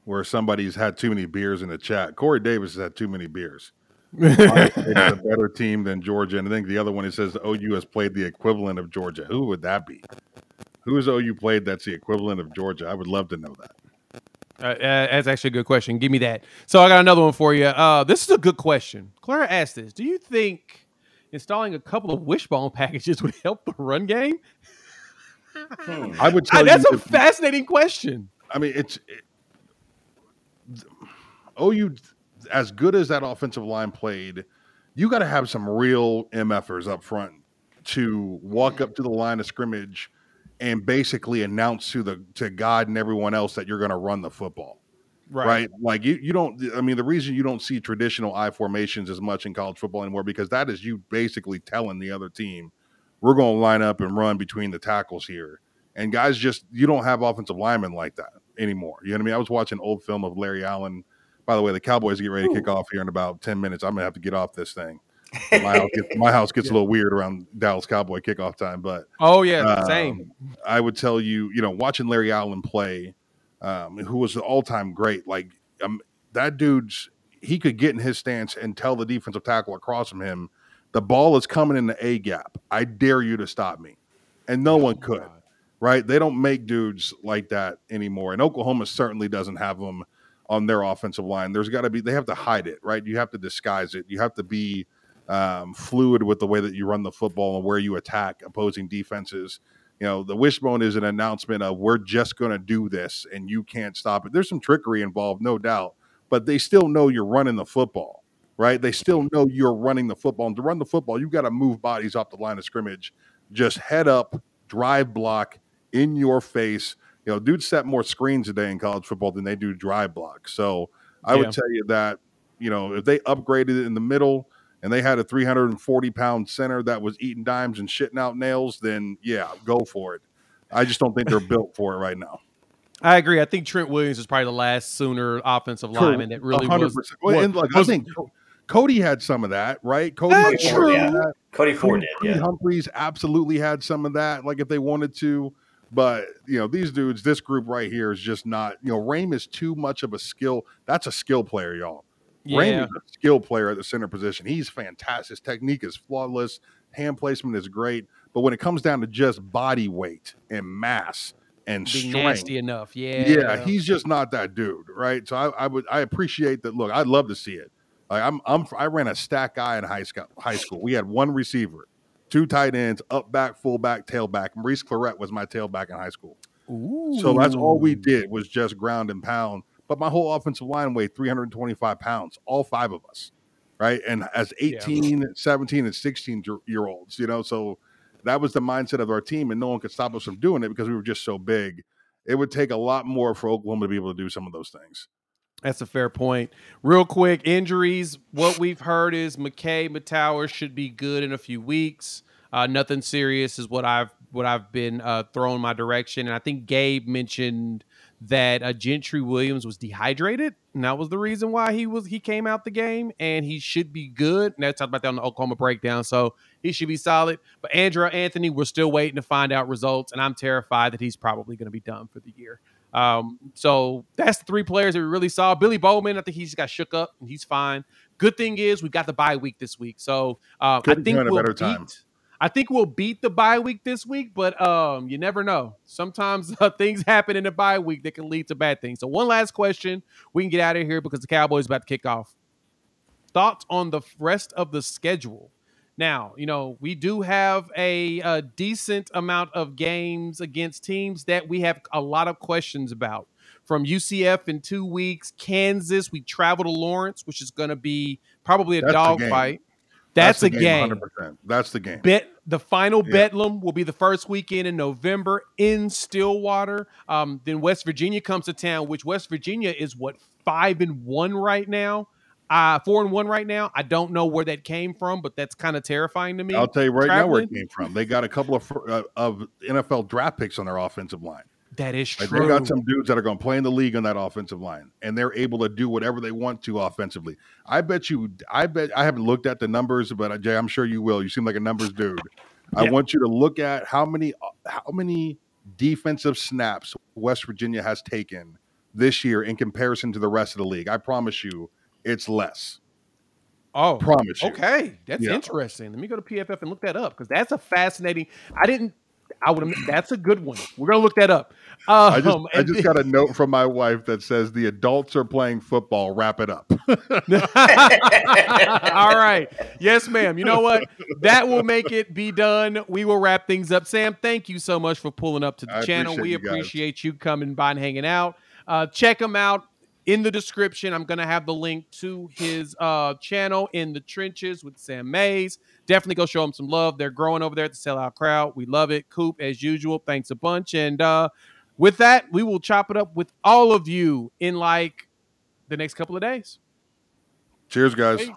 where somebody's had too many beers in the chat. Corey Davis has had too many beers. It's a better team than Georgia, and I think the other one it says OU has played the equivalent of Georgia. Who would that be? Who has OU played that's the equivalent of Georgia? I would love to know that. Uh, uh, that's actually a good question. Give me that. So I got another one for you. Uh, this is a good question. Clara asked this. Do you think installing a couple of wishbone packages would help the run game? Hmm. I would. Tell that's a fascinating question. I mean, it's it, OU as good as that offensive line played. You got to have some real mfers up front to walk up to the line of scrimmage and basically announce to the to God and everyone else that you're going to run the football. Right. right. Like you, you don't. I mean, the reason you don't see traditional I formations as much in college football anymore because that is you basically telling the other team, we're going to line up and run between the tackles here. And guys, just you don't have offensive linemen like that anymore. You know what I mean? I was watching old film of Larry Allen. By the way, the Cowboys get ready to kick off here in about ten minutes. I'm gonna have to get off this thing. my house gets, my house gets yeah. a little weird around Dallas Cowboy kickoff time, but oh yeah, um, same. I would tell you, you know, watching Larry Allen play um, who was an all time great. Like um, that dude's, he could get in his stance and tell the defensive tackle across from him, the ball is coming in the A gap. I dare you to stop me. And no oh, one could, God. right? They don't make dudes like that anymore. And Oklahoma certainly doesn't have them on their offensive line. There's got to be, they have to hide it, right? You have to disguise it. You have to be um, fluid with the way that you run the football and where you attack opposing defenses you know, the wishbone is an announcement of we're just going to do this and you can't stop it. There's some trickery involved, no doubt, but they still know you're running the football, right? They still know you're running the football. And to run the football, you've got to move bodies off the line of scrimmage, just head up, drive block in your face. You know, dudes set more screens today in college football than they do drive blocks. So I yeah. would tell you that, you know, if they upgraded it in the middle, and they had a 340 pound center that was eating dimes and shitting out nails, then yeah, go for it. I just don't think they're built for it right now. I agree. I think Trent Williams is probably the last Sooner offensive lineman that really 100%. was. Well, and look, was, I think Cody had some of that, right? Cody, That's true. Yeah. Cody Ford did. Yeah. Humphrey's absolutely had some of that, like if they wanted to. But you know, these dudes, this group right here is just not. You know, Raym is too much of a skill. That's a skill player, y'all. Yeah. Raym's a skill player at the center position. He's fantastic. His technique is flawless. Hand placement is great. But when it comes down to just body weight and mass and Be strength, nasty enough, yeah, yeah, he's just not that dude, right? So I, I would I appreciate that. Look, I'd love to see it. Like I'm, I'm I ran a stack guy in high school. High school, we had one receiver, two tight ends, up back, fullback, tailback. Maurice Clarett was my tailback in high school. Ooh. So that's all we did was just ground and pound but my whole offensive line weighed 325 pounds, all five of us, right? And as 18, yeah. 17, and 16 year olds, you know, so that was the mindset of our team, and no one could stop us from doing it because we were just so big. It would take a lot more for Oklahoma to be able to do some of those things. That's a fair point. Real quick, injuries. What we've heard is McKay Mettauer should be good in a few weeks. Uh, nothing serious is what I've what I've been uh, thrown my direction, and I think Gabe mentioned that uh, Gentry Williams was dehydrated, and that was the reason why he was he came out the game, and he should be good. And that's talked about that on the Oklahoma breakdown, so he should be solid. But Andrel Anthony, we're still waiting to find out results, and I'm terrified that he's probably going to be done for the year. Um, so that's the three players that we really saw. Billy Bowman, I think he just got shook up, and he's fine. Good thing is we got the bye week this week, so um, I think we'll beat. Time. I think we'll beat the bye week this week, but um, you never know. Sometimes uh, things happen in the bye week that can lead to bad things. So one last question, we can get out of here because the Cowboys about to kick off. Thoughts on the rest of the schedule? Now, you know, we do have a, a decent amount of games against teams that we have a lot of questions about. From UCF in two weeks, Kansas, we travel to Lawrence, which is going to be probably a dogfight. That's, That's a game. game. 100%. That's the game. Bet the final yeah. Bedlam will be the first weekend in November in Stillwater. Um, then West Virginia comes to town, which West Virginia is what five and one right now. Uh, four and one right now. I don't know where that came from, but that's kind of terrifying to me. I'll tell you right Traveling. now where it came from. They got a couple of uh, of NFL draft picks on their offensive line. That is true. Like they got some dudes that are going to play in the league on that offensive line, and they're able to do whatever they want to offensively. I bet you. I bet I haven't looked at the numbers, but uh, Jay, I'm sure you will. You seem like a numbers dude. Yeah. I want you to look at how many how many defensive snaps West Virginia has taken this year in comparison to the rest of the league. I promise you, it's less. Oh, promise. You. Okay, that's yeah. interesting. Let me go to PFF and look that up because that's a fascinating. I didn't I would. That's a good one. We're gonna look that up. Um, I just, I just got a note from my wife that says the adults are playing football. Wrap it up. All right. Yes, ma'am. You know what? That will make it be done. We will wrap things up. Sam, thank you so much for pulling up to the I channel. Appreciate we you appreciate you coming by and hanging out. Uh, check him out in the description. I'm gonna have the link to his uh, channel in the trenches with Sam Mayes definitely go show them some love. They're growing over there at the sellout crowd. We love it. Coop, as usual, thanks a bunch. And uh, with that, we will chop it up with all of you in like the next couple of days. Cheers, guys. Hey.